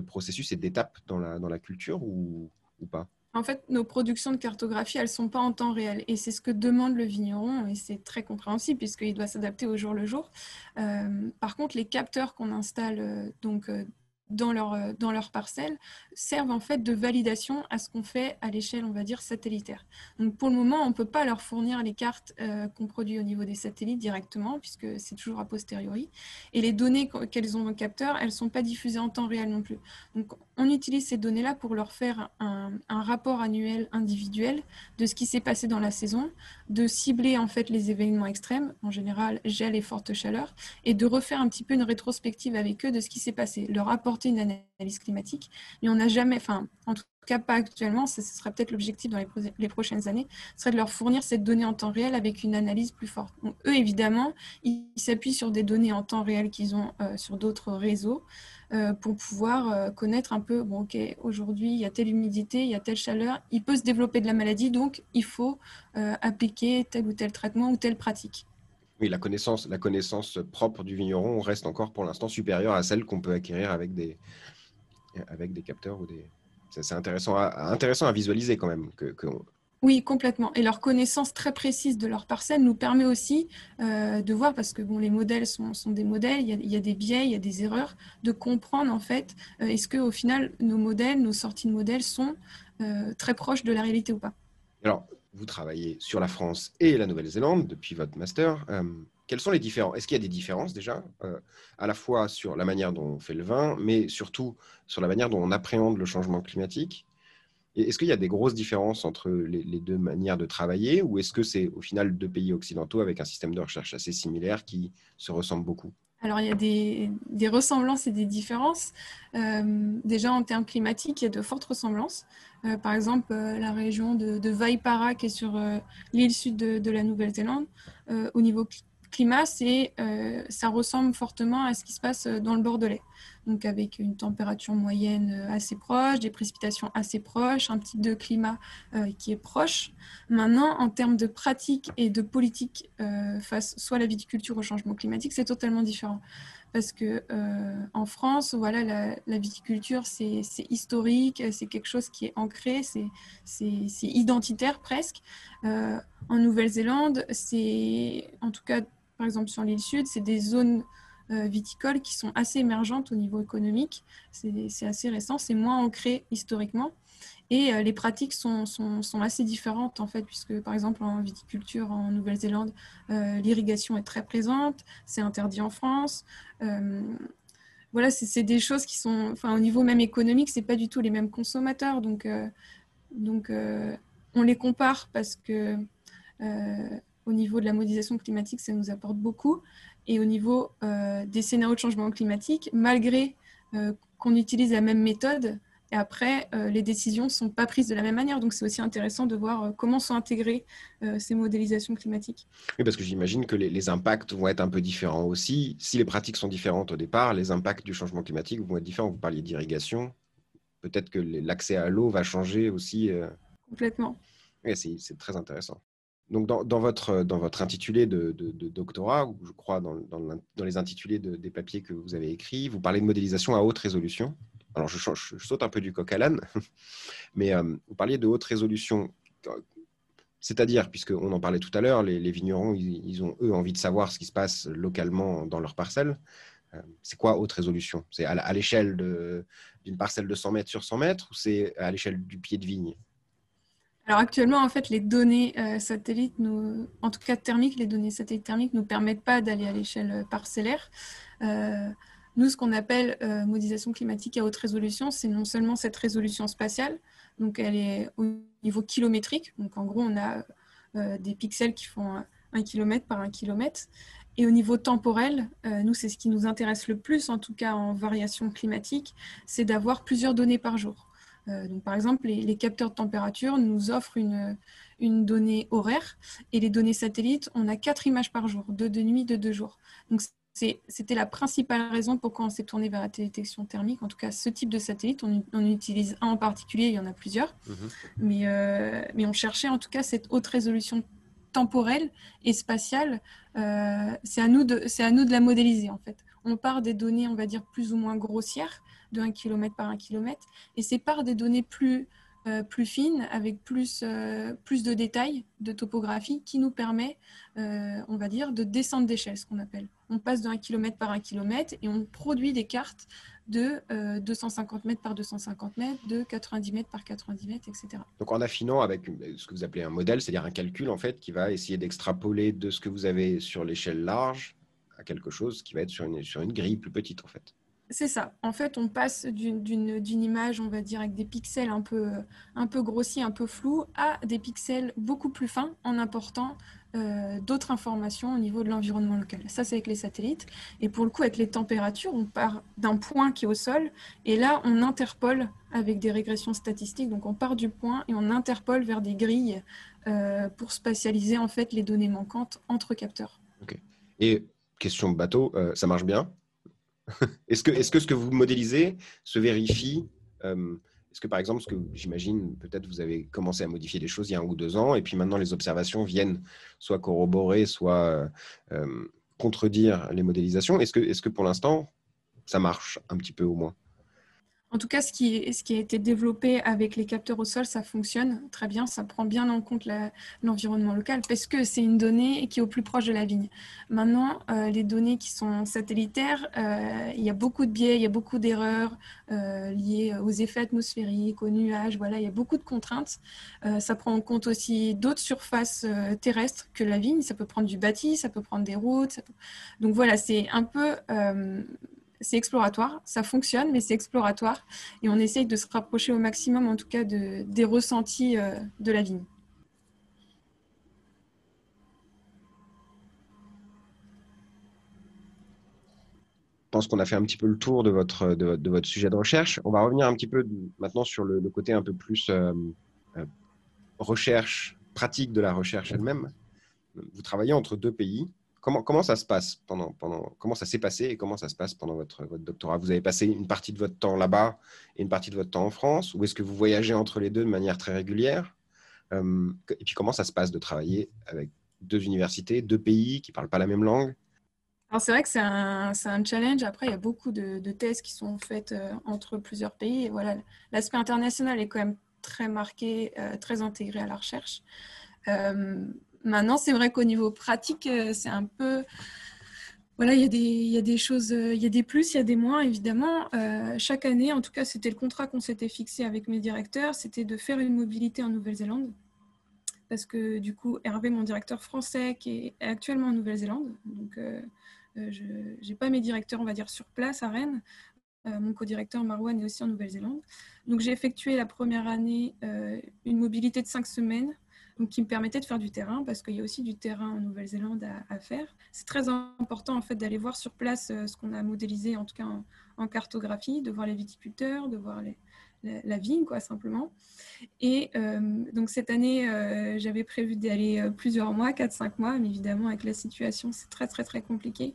processus et d'étapes dans la, dans la culture ou pas? En fait, nos productions de cartographie, elles ne sont pas en temps réel. Et c'est ce que demande le vigneron, et c'est très compréhensible puisqu'il doit s'adapter au jour le jour. Euh, par contre, les capteurs qu'on installe euh, donc, euh, dans leur, dans leur parcelle servent en fait de validation à ce qu'on fait à l'échelle, on va dire, satellitaire. Donc pour le moment, on ne peut pas leur fournir les cartes qu'on produit au niveau des satellites directement, puisque c'est toujours a posteriori. Et les données qu'elles ont dans le capteur, elles ne sont pas diffusées en temps réel non plus. Donc on utilise ces données-là pour leur faire un, rapport annuel individuel de ce qui s'est passé dans la saison, de cibler en fait les événements extrêmes, en général gel et forte chaleur, et de refaire un petit peu une rétrospective avec eux de ce qui s'est passé, leur apporter une analyse climatique, mais on n'a jamais, enfin, en tout cas pas actuellement, ce serait peut-être l'objectif dans les, prochaines années, serait de leur fournir cette donnée en temps réel avec une analyse plus forte. Eux, évidemment, ils s'appuient sur des données en temps réel qu'ils ont euh, sur d'autres réseaux euh, pour pouvoir euh, connaître un peu, bon, ok, aujourd'hui, il y a telle humidité, il y a telle chaleur, il peut se développer de la maladie, donc il faut appliquer tel ou tel traitement ou telle pratique. Oui, la connaissance, la connaissance propre du vigneron reste encore pour l'instant supérieure à celle qu'on peut acquérir avec des, avec des capteurs ou des. C'est intéressant à, intéressant à visualiser quand même. Que, Oui, complètement. Et leur connaissance très précise de leur parcelle nous permet aussi euh, de voir, parce que bon, les modèles sont, des modèles, il y, a, des biais, il y a des erreurs, de comprendre en fait, euh, est-ce qu'au final, nos modèles, nos sorties de modèles sont euh, très proches de la réalité ou pas. Alors, vous travaillez sur la France et la Nouvelle-Zélande depuis votre master. Quels sont les différents Est-ce qu'il y a des différences déjà, à la fois sur la manière dont on fait le vin, mais surtout sur la manière dont on appréhende le changement climatique? Est-ce qu'il y a des grosses différences entre les, deux manières de travailler, ou est-ce que c'est au final deux pays occidentaux avec un système de recherche assez similaire qui se ressemblent beaucoup? Alors, il y a des, ressemblances et des différences. Euh, déjà, en termes climatiques, il y a de fortes ressemblances. Euh, par exemple, euh, la région de, Vaipara, qui est sur l'île sud de, de la Nouvelle-Zélande, au niveau climat, c'est, ça ressemble fortement à ce qui se passe dans le Bordelais donc avec une température moyenne euh, assez proche, des précipitations assez proches, un type de climat euh, qui est proche. Maintenant, en termes de pratique et de politique euh, face soit à la viticulture au changement climatique, c'est totalement différent. parce que en France, voilà, la, viticulture, c'est historique, c'est quelque chose qui est ancré, c'est identitaire presque. en Nouvelle-Zélande, c'est, en tout cas, par exemple sur l'île Sud, c'est des zones viticoles qui sont assez émergentes au niveau économique. C'est assez récent, c'est moins ancré historiquement. Et euh, les pratiques sont, assez différentes, en fait, puisque, par exemple, en viticulture en Nouvelle-Zélande, euh, l'irrigation est très présente, c'est interdit en France. Euh, voilà, c'est des choses qui sont, enfin, au niveau même économique, c'est pas du tout les mêmes consommateurs. Donc on les compare parce que au niveau de la modélisation climatique, ça nous apporte beaucoup. Et au niveau des scénarios de changement climatique, malgré qu'on utilise la même méthode, et après, euh, les décisions ne sont pas prises de la même manière. Donc, c'est aussi intéressant de voir euh, comment sont intégrées euh, ces modélisations climatiques. Oui, parce que j'imagine que les, impacts vont être un peu différents aussi. Si les pratiques sont différentes au départ, les impacts du changement climatique vont être différents. Vous parliez d'irrigation. Peut-être que l'accès à l'eau va changer aussi. Complètement. Oui, c'est très intéressant. Donc, dans, votre, dans votre intitulé de, doctorat, ou je crois dans, dans les intitulés des papiers que vous avez écrits, vous parlez de modélisation à haute résolution alors je, saute un peu du coq à l'âne, mais euh, vous parliez de haute résolution. C'est-à-dire, puisqu'on en parlait tout à l'heure, les, vignerons, ils, ont, eux, envie de savoir ce qui se passe localement dans leur parcelle. Euh, c'est quoi haute résolution? C'est à, l'échelle d'une parcelle de 100 mètres sur 100 mètres ou c'est à l'échelle du pied de vigne? Alors actuellement, en fait, les données euh, satellites, en tout cas thermiques, les données satellites thermiques ne nous permettent pas d'aller à l'échelle parcellaire. Nous, ce qu'on appelle euh, modélisation climatique à haute résolution, c'est non seulement cette résolution spatiale, donc elle est au niveau kilométrique, donc en gros, on a euh, des pixels qui font un, kilomètre par un kilomètre, et au niveau temporel, euh, nous, c'est ce qui nous intéresse le plus, en tout cas en variation climatique, c'est d'avoir plusieurs données par jour. Donc, par exemple, les, capteurs de température nous offrent une, une donnée horaire et les données satellites, on a quatre images par jour, deux de nuit, deux de jour. Donc, c'était la principale raison pourquoi on s'est tourné vers la détection thermique. En tout cas, ce type de satellite, on, utilise un en particulier, il y en a plusieurs. Mhm. Mais, euh, mais on cherchait en tout cas cette haute résolution temporelle et spatiale. Euh, c'est à, nous de, à nous de la modéliser en fait. On part des données, on va dire, plus ou moins grossières, de 1 km par 1 km, et c'est par des données plus, euh, plus fines, avec plus, plus de détails, de topographie, qui nous permet, on va dire, de descendre d'échelle, ce qu'on appelle on passe de 1 km par 1 km et on produit des cartes de 250 euh, mètres par 250 mètres, de 90 mètres par 90 mètres, etc. Donc en affinant avec ce que vous appelez un modèle, c'est-à-dire un calcul en fait qui va essayer d'extrapoler de ce que vous avez sur l'échelle large à quelque chose qui va être sur une, sur une grille plus petite en fait. C'est ça. En fait, on passe d'une image, on va dire, avec des pixels un peu, grossis, un peu flous, à des pixels beaucoup plus fins en important euh, d'autres informations au niveau de l'environnement local. Ça, c'est avec les satellites. Et pour le coup, avec les températures, on part d'un point qui est au sol, et là, on interpole avec des régressions statistiques. Donc, on part du point et on interpole vers des grilles euh, pour spatialiser en fait les données manquantes entre capteurs. Ok. Et question bateau, euh, ça marche bien? Est-ce que, ce que vous modélisez se vérifie est-ce que par exemple, ce que j'imagine, peut-être vous avez commencé à modifier des choses il y a un ou deux ans, et puis maintenant les observations viennent soit corroborer, soit euh, euh, contredire les modélisations. Est-ce que, que pour l'instant, ça marche un petit peu au moins? En tout cas, ce qui, a été développé avec les capteurs au sol, ça fonctionne très bien, ça prend bien en compte l'environnement local parce que c'est une donnée qui est au plus proche de la vigne. Maintenant, euh, les données qui sont satellitaires, euh, il y a beaucoup de biais, il y a beaucoup d'erreurs euh, liées aux effets atmosphériques, aux nuages, voilà, il y a beaucoup de contraintes. ça prend en compte aussi d'autres surfaces terrestres que la vigne, ça peut prendre du bâti, ça peut prendre des routes. Donc voilà, c'est un peu c'est exploratoire, ça fonctionne, mais c'est exploratoire. Et on essaye de se rapprocher au maximum, en tout cas, de, des ressentis euh, de la vigne. Je pense qu'on a fait un petit peu le tour de votre, de, votre sujet de recherche. On va revenir un petit peu maintenant sur le, côté un peu plus euh, euh, recherche, pratique de la recherche elle-même. Vous travaillez entre deux pays, Comment, ça se passe pendant, pendant comment ça s'est passé et comment ça se passe pendant votre, votre doctorat? Vous avez passé une partie de votre temps là-bas et une partie de votre temps en France ou est-ce que vous voyagez entre les deux de manière très régulière? Euh, Et puis comment ça se passe de travailler avec deux universités, deux pays qui ne parlent pas la même langue? Alors c'est vrai que c'est un, un, challenge. Après, il y a beaucoup de, de thèses qui sont faites entre plusieurs pays. Et voilà, l'aspect international est quand même très marqué, très intégré à la recherche. Maintenant, c'est vrai qu'au niveau pratique, c'est un peu voilà, il y, a des, il y a des choses, euh, il y a des plus, il y a des moins, évidemment. Euh, chaque année, en tout cas, c'était le contrat qu'on s'était fixé avec mes directeurs, c'était de faire une mobilité en Nouvelle-Zélande. Parce que du coup, Hervé, mon directeur français, qui est actuellement en Nouvelle-Zélande, donc euh, je n'ai pas mes directeurs, on va dire, sur place à Rennes. mon co-directeur Marwan est aussi en Nouvelle-Zélande. Donc j'ai effectué la première année une mobilité de cinq semaines donc qui me permettait de faire du terrain parce qu'il y a aussi du terrain en Nouvelle-Zélande à, faire. C'est très important en fait d'aller voir sur place euh, ce qu'on a modélisé en tout cas en, cartographie, de voir les viticulteurs, de voir la, vigne quoi simplement. Et euh, donc cette année euh, j'avais prévu d'aller plusieurs mois, 4-5 mois, mais évidemment avec la situation c'est très très très compliqué.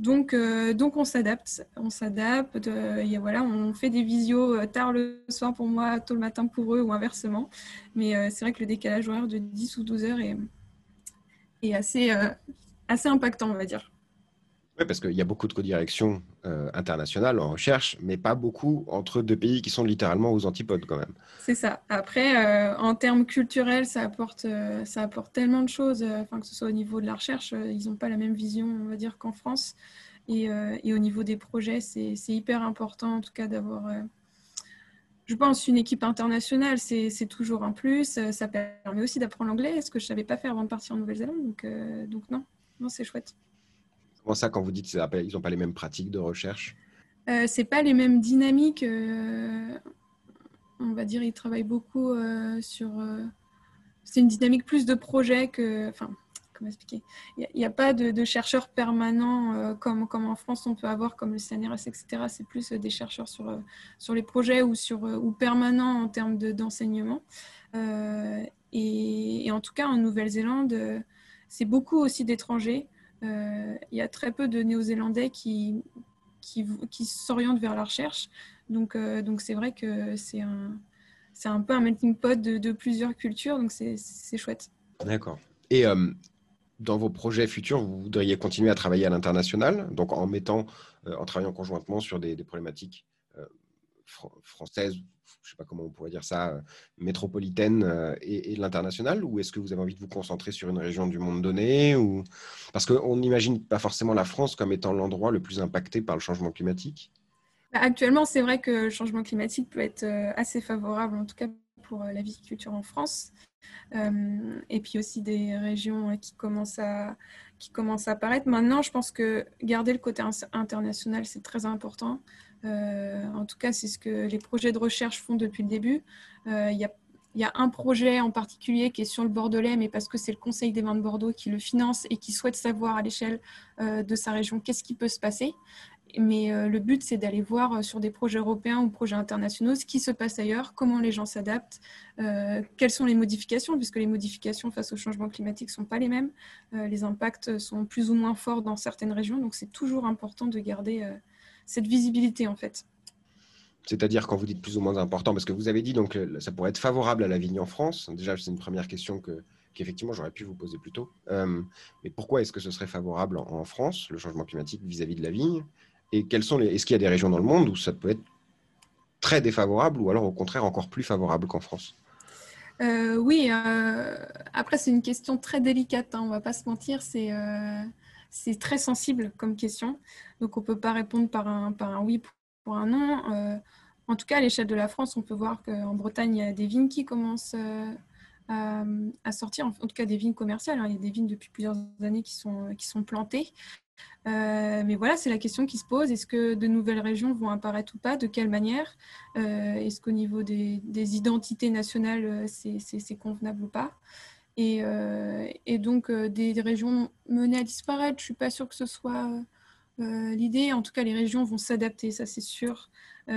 Donc, euh, donc on s'adapte, on s'adapte. Euh, voilà, on fait des visios euh, tard le soir pour moi, tôt le matin pour eux ou inversement. Mais c'est vrai que le décalage horaire de 10 ou 12 heures est, assez, assez impactant, on va dire. Oui, parce qu'il y a beaucoup de codirections euh, internationales en recherche, mais pas beaucoup entre deux pays qui sont littéralement aux antipodes quand même. C'est ça. Après, euh, en termes culturels, ça apporte, euh, ça apporte tellement de choses, enfin, que ce soit au niveau de la recherche, ils n'ont pas la même vision, on va dire, qu'en France. Et, et, au niveau des projets, c'est hyper important, en tout cas, d'avoir, je pense, une équipe internationale, c'est toujours un plus. Ça permet aussi d'apprendre l'anglais, ce que je ne savais pas faire avant de partir en Nouvelle-Zélande. Donc, donc non, non c'est chouette. Ça, quand vous dites qu'ils n'ont pas les mêmes pratiques de recherche euh, C'est pas les mêmes dynamiques. Euh, on va dire, ils travaillent beaucoup euh, sur. Euh, c'est une dynamique plus de projet que. Enfin, comment expliquer? Il n'y a, pas de, chercheurs permanents comme, en France on peut avoir, comme le CNRS, etc. C'est plus des chercheurs sur, sur les projets ou, sur, ou permanents en termes d'enseignement. Et, en tout cas, en Nouvelle-Zélande, c'est beaucoup aussi d'étrangers. Euh, il y a très peu de Néo-Zélandais qui, qui, s'orientent vers la recherche. Donc, euh, donc c'est vrai que c'est un, c'est un peu un melting pot de, plusieurs cultures, donc c'est, chouette. D'accord. Et euh, dans vos projets futurs, vous voudriez continuer à travailler à l'international, donc en mettant, en travaillant conjointement sur des problématiques françaises je sais pas comment on pourrait dire ça, euh, métropolitaine euh, et, l'international Ou est-ce que vous avez envie de vous concentrer sur une région du monde donné ou... Parce qu'on n'imagine pas forcément la France comme étant l'endroit le plus impacté par le changement climatique? Bah, actuellement, c'est vrai que le changement climatique peut être euh, assez favorable, en tout cas pour la viticulture en France. et puis aussi des régions qui commencent à, qui commencent à apparaître. Maintenant, je pense que garder le côté international, c'est très important. Euh, en tout cas, c'est ce que les projets de recherche font depuis le début. Euh, il y a il y a un projet en particulier qui est sur le Bordelais, mais parce que c'est le Conseil des vins de Bordeaux qui le finance et qui souhaite savoir à l'échelle euh, de sa région qu'est-ce qui peut se passer. Mais le but, c'est d'aller voir sur des projets européens ou projets internationaux ce qui se passe ailleurs, comment les gens s'adaptent, quelles sont les modifications, puisque les modifications face au changement climatique ne sont pas les mêmes. les impacts sont plus ou moins forts dans certaines régions, donc c'est toujours important de garder cette visibilité en fait. C'est-à-dire quand vous dites plus ou moins important, parce que vous avez dit donc euh, ça pourrait être favorable à la vigne en France. Déjà, c'est une première question que qu'effectivement j'aurais pu vous poser plus tôt. Euh, mais pourquoi est-ce que ce serait favorable en, France, le changement climatique vis-à-vis de la vigne? Et quelles sont les Est-ce qu'il y a des régions dans le monde où ça peut être très défavorable ou alors au contraire encore plus favorable qu'en France? Euh, Oui. après, c'est une question très délicate. Hein, on va pas se mentir. C'est c'est très sensible comme question. Donc, on ne peut pas répondre par un, oui pour un non. Euh, en tout cas, à l'échelle de la France, on peut voir qu'en Bretagne, il y a des vignes qui commencent euh, à, sortir, en, tout cas des vignes commerciales. Hein. Il y a des vignes depuis plusieurs années qui sont, plantées. Euh, mais voilà, c'est la question qui se pose. Est-ce que de nouvelles régions vont apparaître ou pas? De quelle manière? Est-ce qu'au niveau des, identités nationales, c'est convenable ou pas? Euh, et, donc, euh, des, régions menées à disparaître, je ne suis pas sûre que ce soit euh, l'idée. En tout cas, les régions vont s'adapter, ça c'est sûr.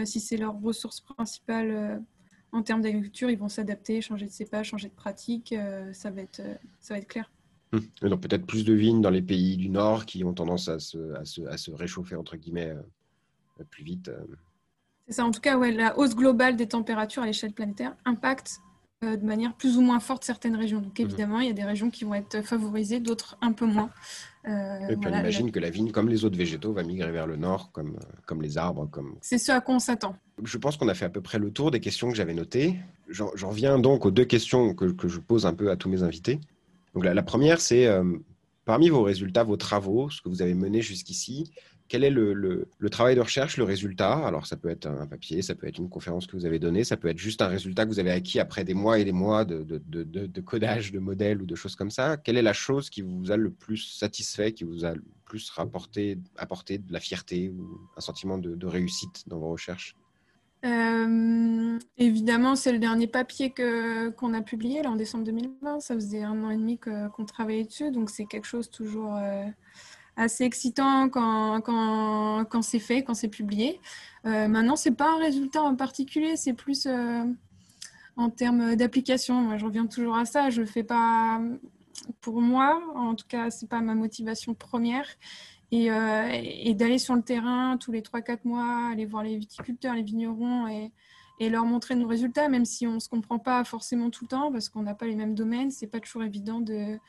si c'est leur ressource principale en termes d'agriculture, ils vont s'adapter, changer de cépage, changer de pratique. ça, va être, ça va être clair. Hum. Donc peut-être plus de vignes dans les pays du Nord qui ont tendance à se, à se, à se réchauffer, entre guillemets, plus vite. C'est ça, en tout cas, ouais, la hausse globale des températures à l'échelle planétaire impacte de manière plus ou moins forte certaines régions. Donc mhm. évidemment, il y a des régions qui vont être favorisées, d'autres un peu moins. Euh, et puis on imagine que la vigne, comme les autres végétaux, va migrer vers le nord, comme, comme les arbres. Comme... C'est ce à quoi on s'attend. Je pense qu'on a fait à peu près le tour des questions que j'avais notées. J'en reviens donc aux deux questions que, que, je pose un peu à tous mes invités. Donc la, première, c'est euh, parmi vos résultats, vos travaux, ce que vous avez mené jusqu'ici, quel est le, travail de recherche, le résultat? Alors, ça peut être un papier, ça peut être une conférence que vous avez donnée, ça peut être juste un résultat que vous avez acquis après des mois et des mois de, codage de modèles ou de choses comme ça. Quelle est la chose qui vous a le plus satisfait, qui vous a le plus rapporté, apporté de la fierté ou un sentiment de, réussite dans vos recherches? Euh, évidemment, c'est le dernier papier qu'on a publié là, en décembre 2020. Ça faisait un an et demi qu'on travaillait dessus, donc c'est quelque chose toujours euh, assez excitant quand, quand, quand c'est fait, quand c'est publié. Euh, maintenant, ce n'est pas un résultat en particulier, c'est plus euh, en termes d'application. Moi, je reviens toujours à ça. Je ne le fais pas pour moi, en tout cas, ce n'est pas ma motivation première. Et, euh, et d'aller sur le terrain tous les 3-4 mois, aller voir les viticulteurs, les vignerons et, et leur montrer nos résultats, même si on ne se comprend pas forcément tout le temps, parce qu'on n'a pas les mêmes domaines, c'est pas toujours évident de,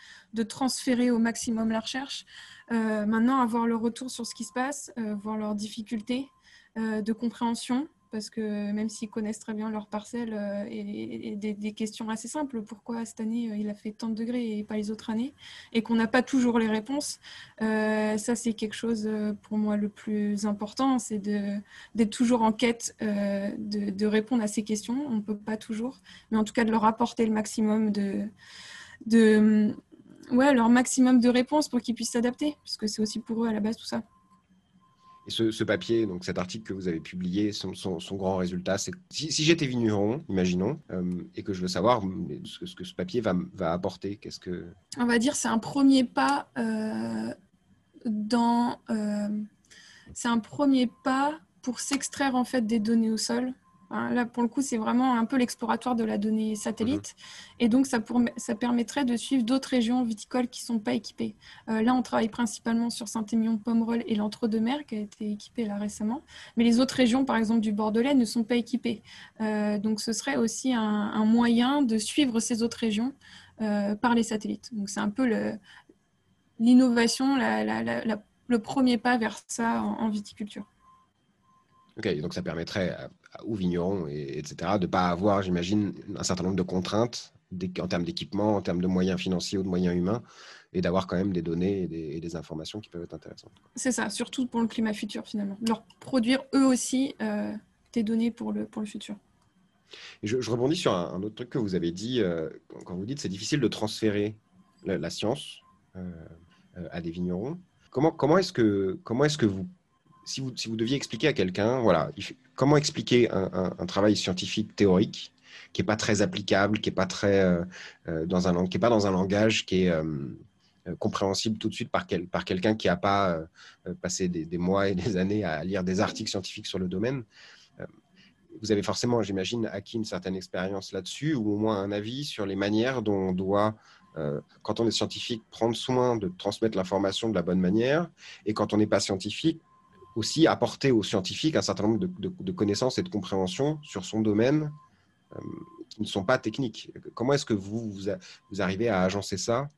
transférer au maximum la recherche. Euh, maintenant, avoir le retour sur ce qui se passe, euh, voir leurs difficultés euh, de compréhension, parce que même s'ils connaissent très bien leur parcelle euh, et, des, questions assez simples, pourquoi cette année euh, il a fait tant de degrés et pas les autres années, et qu'on n'a pas toujours les réponses, euh, ça c'est quelque chose pour moi le plus important, c'est d'être toujours en quête de, répondre à ces questions. On ne peut pas toujours, mais en tout cas de leur apporter le maximum de, de ouais, leur maximum de réponses pour qu'ils puissent s'adapter, puisque c'est aussi pour eux à la base tout ça. Et ce, papier, donc cet article que vous avez publié, son, grand résultat, c'est si, si j'étais vigneron, imaginons, euh, et que je veux savoir ce que ce, que ce papier va, va apporter, qu'est-ce que... On va dire c'est un premier pas euh, dans... Euh, c'est un premier pas pour s'extraire en fait des données au sol Hein, là, pour le coup, c'est vraiment un peu l'exploratoire de la donnée satellite. Mhm. Et donc, ça, ça permettrait de suivre d'autres régions viticoles qui ne sont pas équipées. Euh, là, on travaille principalement sur Saint-Émilion, Pomerol et l'Entre-deux-Mers, qui a été équipé là récemment. Mais les autres régions, par exemple du Bordelais, ne sont pas équipées. Euh, donc, ce serait aussi un, moyen de suivre ces autres régions euh, par les satellites. Donc, c'est un peu l'innovation, le premier pas vers ça en, viticulture. Ok, donc ça permettrait aux vignerons, et, etc., de ne pas avoir, j'imagine, un certain nombre de contraintes en termes d'équipement, en termes de moyens financiers ou de moyens humains, et d'avoir quand même des données et des, informations qui peuvent être intéressantes. C'est ça, surtout pour le climat futur finalement. Leur produire eux aussi euh, des données pour le, pour le futur. je, rebondis sur un, autre truc que vous avez dit, euh, quand vous dites c'est difficile de transférer la, science euh, à des vignerons. Comment, comment est-ce que, comment est que vous si vous, deviez expliquer à quelqu'un, voilà, comment expliquer un, travail scientifique théorique qui n'est pas très applicable, qui n'est pas, très, euh, euh, dans un, qui est pas dans un langage qui est euh, compréhensible tout de suite par, quel, par quelqu'un qui n'a pas passé des, mois et des années à lire des articles scientifiques sur le domaine. vous avez forcément, j'imagine, acquis une certaine expérience là-dessus, ou au moins un avis sur les manières dont on doit quand on est scientifique, prendre soin de transmettre l'information de la bonne manière, et quand on n'est pas scientifique, aussi apporter aux scientifiques un certain nombre de, connaissances et de compréhension sur son domaine euh, qui ne sont pas techniques. Comment est-ce que vous, vous, arrivez à agencer ça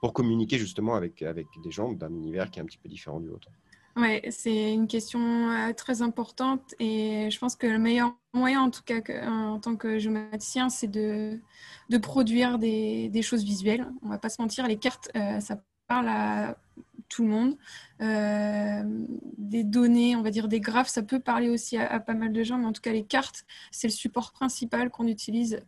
pour communiquer justement avec, avec des gens d'un univers qui est un petit peu différent du vôtre? Oui, c'est une question euh, très importante et je pense que le meilleur moyen, en tout cas en tant que géomaticien, c'est de, de produire des, des, choses visuelles. On ne va pas se mentir, les cartes, euh, ça parle à tout le monde. Euh, des données, on va dire des graphes, ça peut parler aussi à, pas mal de gens, mais en tout cas les cartes, c'est le support principal qu'on utilise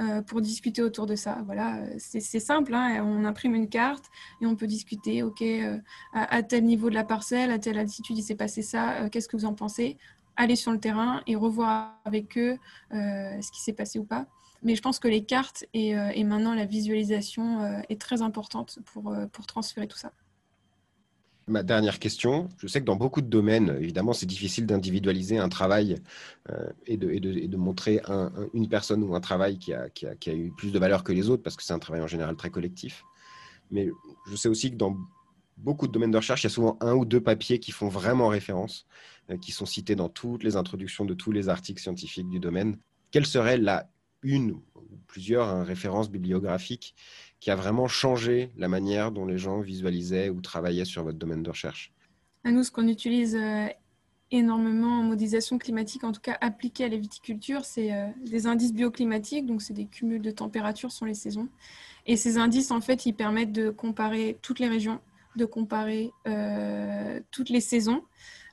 euh, pour discuter autour de ça. Voilà, c'est simple, hein. on imprime une carte et on peut discuter, ok, euh, à, tel niveau de la parcelle, à telle altitude, il s'est passé ça, qu'est-ce que vous en pensez? Aller sur le terrain et revoir avec eux ce qui s'est passé ou pas. Mais je pense que les cartes et, et maintenant la visualisation est très importante pour, pour transférer tout ça ma dernière question. Je sais que dans beaucoup de domaines, évidemment, c'est difficile d'individualiser un travail euh, et, de, montrer une personne ou un travail qui a, qui, a, eu plus de valeur que les autres, parce que c'est un travail en général très collectif. Mais je sais aussi que dans beaucoup de domaines de recherche, il y a souvent un ou deux papiers qui font vraiment référence, euh, qui sont cités dans toutes les introductions de tous les articles scientifiques du domaine. Quelle serait la une ou plusieurs hein, références bibliographiques qui a vraiment changé la manière dont les gens visualisaient ou travaillaient sur votre domaine de recherche À nous, ce qu'on utilise euh, énormément en modélisation climatique, en tout cas appliquée à la viticulture, c'est euh, des indices bioclimatiques, donc c'est des cumuls de température sur les saisons. Et ces indices, en fait, ils permettent de comparer toutes les régions, de comparer euh, toutes les saisons.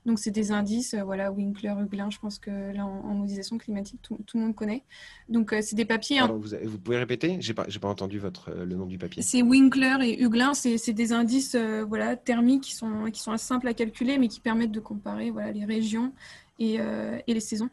Donc, c'est des indices, euh, voilà, Winkler, Huglin, je pense que là, en, modélisation climatique, tout, le monde connaît. Donc, euh, c'est des papiers. Hein. vous, pouvez répéter? Je n'ai pas, pas, entendu votre, le nom du papier. C'est Winkler et Huglin, c'est des indices voilà, thermiques qui sont, qui sont simples à calculer, mais qui permettent de comparer voilà, les régions et, et les saisons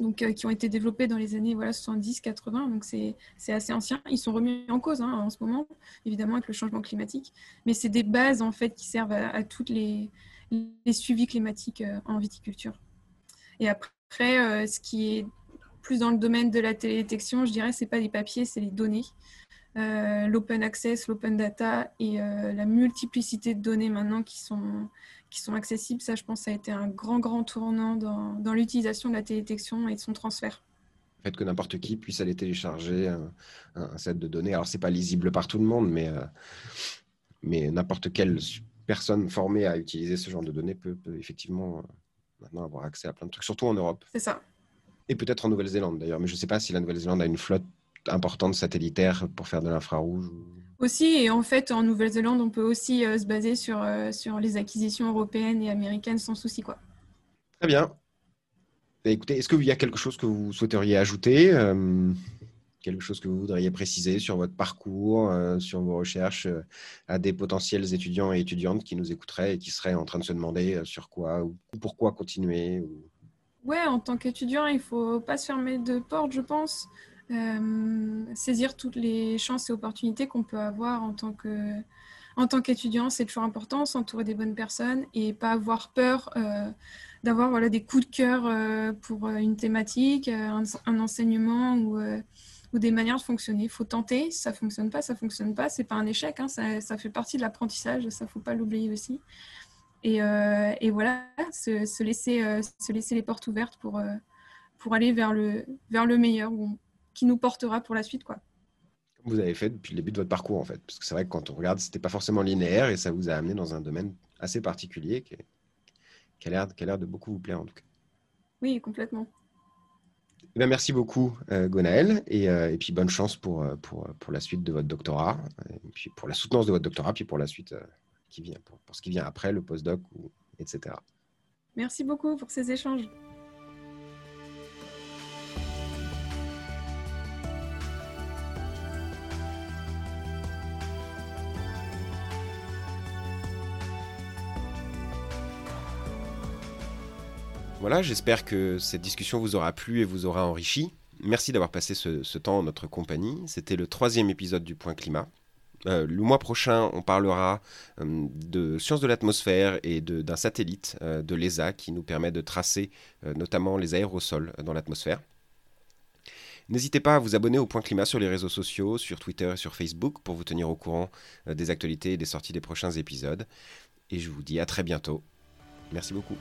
donc, euh, qui ont été développés dans les années voilà, 70-80, donc c'est assez ancien. Ils sont remis en cause hein, en ce moment, évidemment avec le changement climatique, mais c'est des bases en fait qui servent à, tous les, les, suivis climatiques euh, en viticulture. Et après, euh, ce qui est plus dans le domaine de la télédétection, je dirais, c'est pas les papiers, c'est les données. l'open access, l'open data et la multiplicité de données maintenant qui sont qui sont accessibles. Ça, je pense, a été un grand, grand tournant dans, dans l'utilisation de la télédétection et de son transfert. Le fait que n'importe qui puisse aller télécharger un, set de données. Alors, c'est pas lisible par tout le monde, mais, euh, mais n'importe quelle personne formée à utiliser ce genre de données peut, peut effectivement euh, maintenant avoir accès à plein de trucs, surtout en Europe. C'est ça. Et peut-être en Nouvelle-Zélande d'ailleurs, mais je ne sais pas si la Nouvelle-Zélande a une flotte importante satellitaire pour faire de l'infrarouge. Aussi, et en fait, en Nouvelle-Zélande, on peut aussi euh, se baser sur, euh, sur les acquisitions européennes et américaines sans souci. Quoi. Très bien. Bah, écoutez, est-ce qu'il y a quelque chose que vous souhaiteriez ajouter euh, Quelque chose que vous voudriez préciser sur votre parcours, sur vos recherches à des potentiels étudiants et étudiantes qui nous écouteraient et qui seraient en train de se demander sur quoi ou pourquoi continuer ou... Ouais, en tant qu'étudiant, il ne faut pas se fermer de porte, je pense. Euh, saisir toutes les chances et opportunités qu'on peut avoir en tant que en tant qu'étudiant, c'est toujours important, s'entourer des bonnes personnes et pas avoir peur euh, d'avoir voilà, des coups de cœur euh, pour une thématique, un, enseignement ou, ou, des manières de fonctionner. Il faut tenter, ça ne fonctionne pas, ça ne fonctionne pas, c'est pas un échec, hein, ça, ça, fait partie de l'apprentissage, ça ne faut pas l'oublier aussi. Et, et voilà, se, se laisser, se laisser les portes ouvertes pour, pour aller vers le, vers le meilleur, qui nous portera pour la suite. Quoi. Comme vous avez fait depuis le début de votre parcours, en fait. Parce que c'est vrai que quand on regarde, ce n'était pas forcément linéaire et ça vous a amené dans un domaine assez particulier qui, qui a l'air de beaucoup vous plaire, en tout cas. Oui, complètement. Eh bien, merci beaucoup, euh, Gonaël, et, euh, et, puis bonne chance pour, euh, pour, la suite de votre doctorat, puis pour la soutenance de votre doctorat, puis pour la suite qui vient, pour, pour, ce qui vient après, le postdoc, etc. Merci beaucoup pour ces échanges. Voilà, j'espère que cette discussion vous aura plu et vous aura enrichi. Merci d'avoir passé ce, temps en notre compagnie. C'était le troisième épisode du Point Climat. Euh, le mois prochain, on parlera euh, de sciences de l'atmosphère et d'un satellite euh, de l'ESA qui nous permet de tracer notamment les aérosols dans l'atmosphère. N'hésitez pas à vous abonner au Point Climat sur les réseaux sociaux, sur Twitter et sur Facebook pour vous tenir au courant des actualités et des sorties des prochains épisodes. Et je vous dis à très bientôt. Merci beaucoup.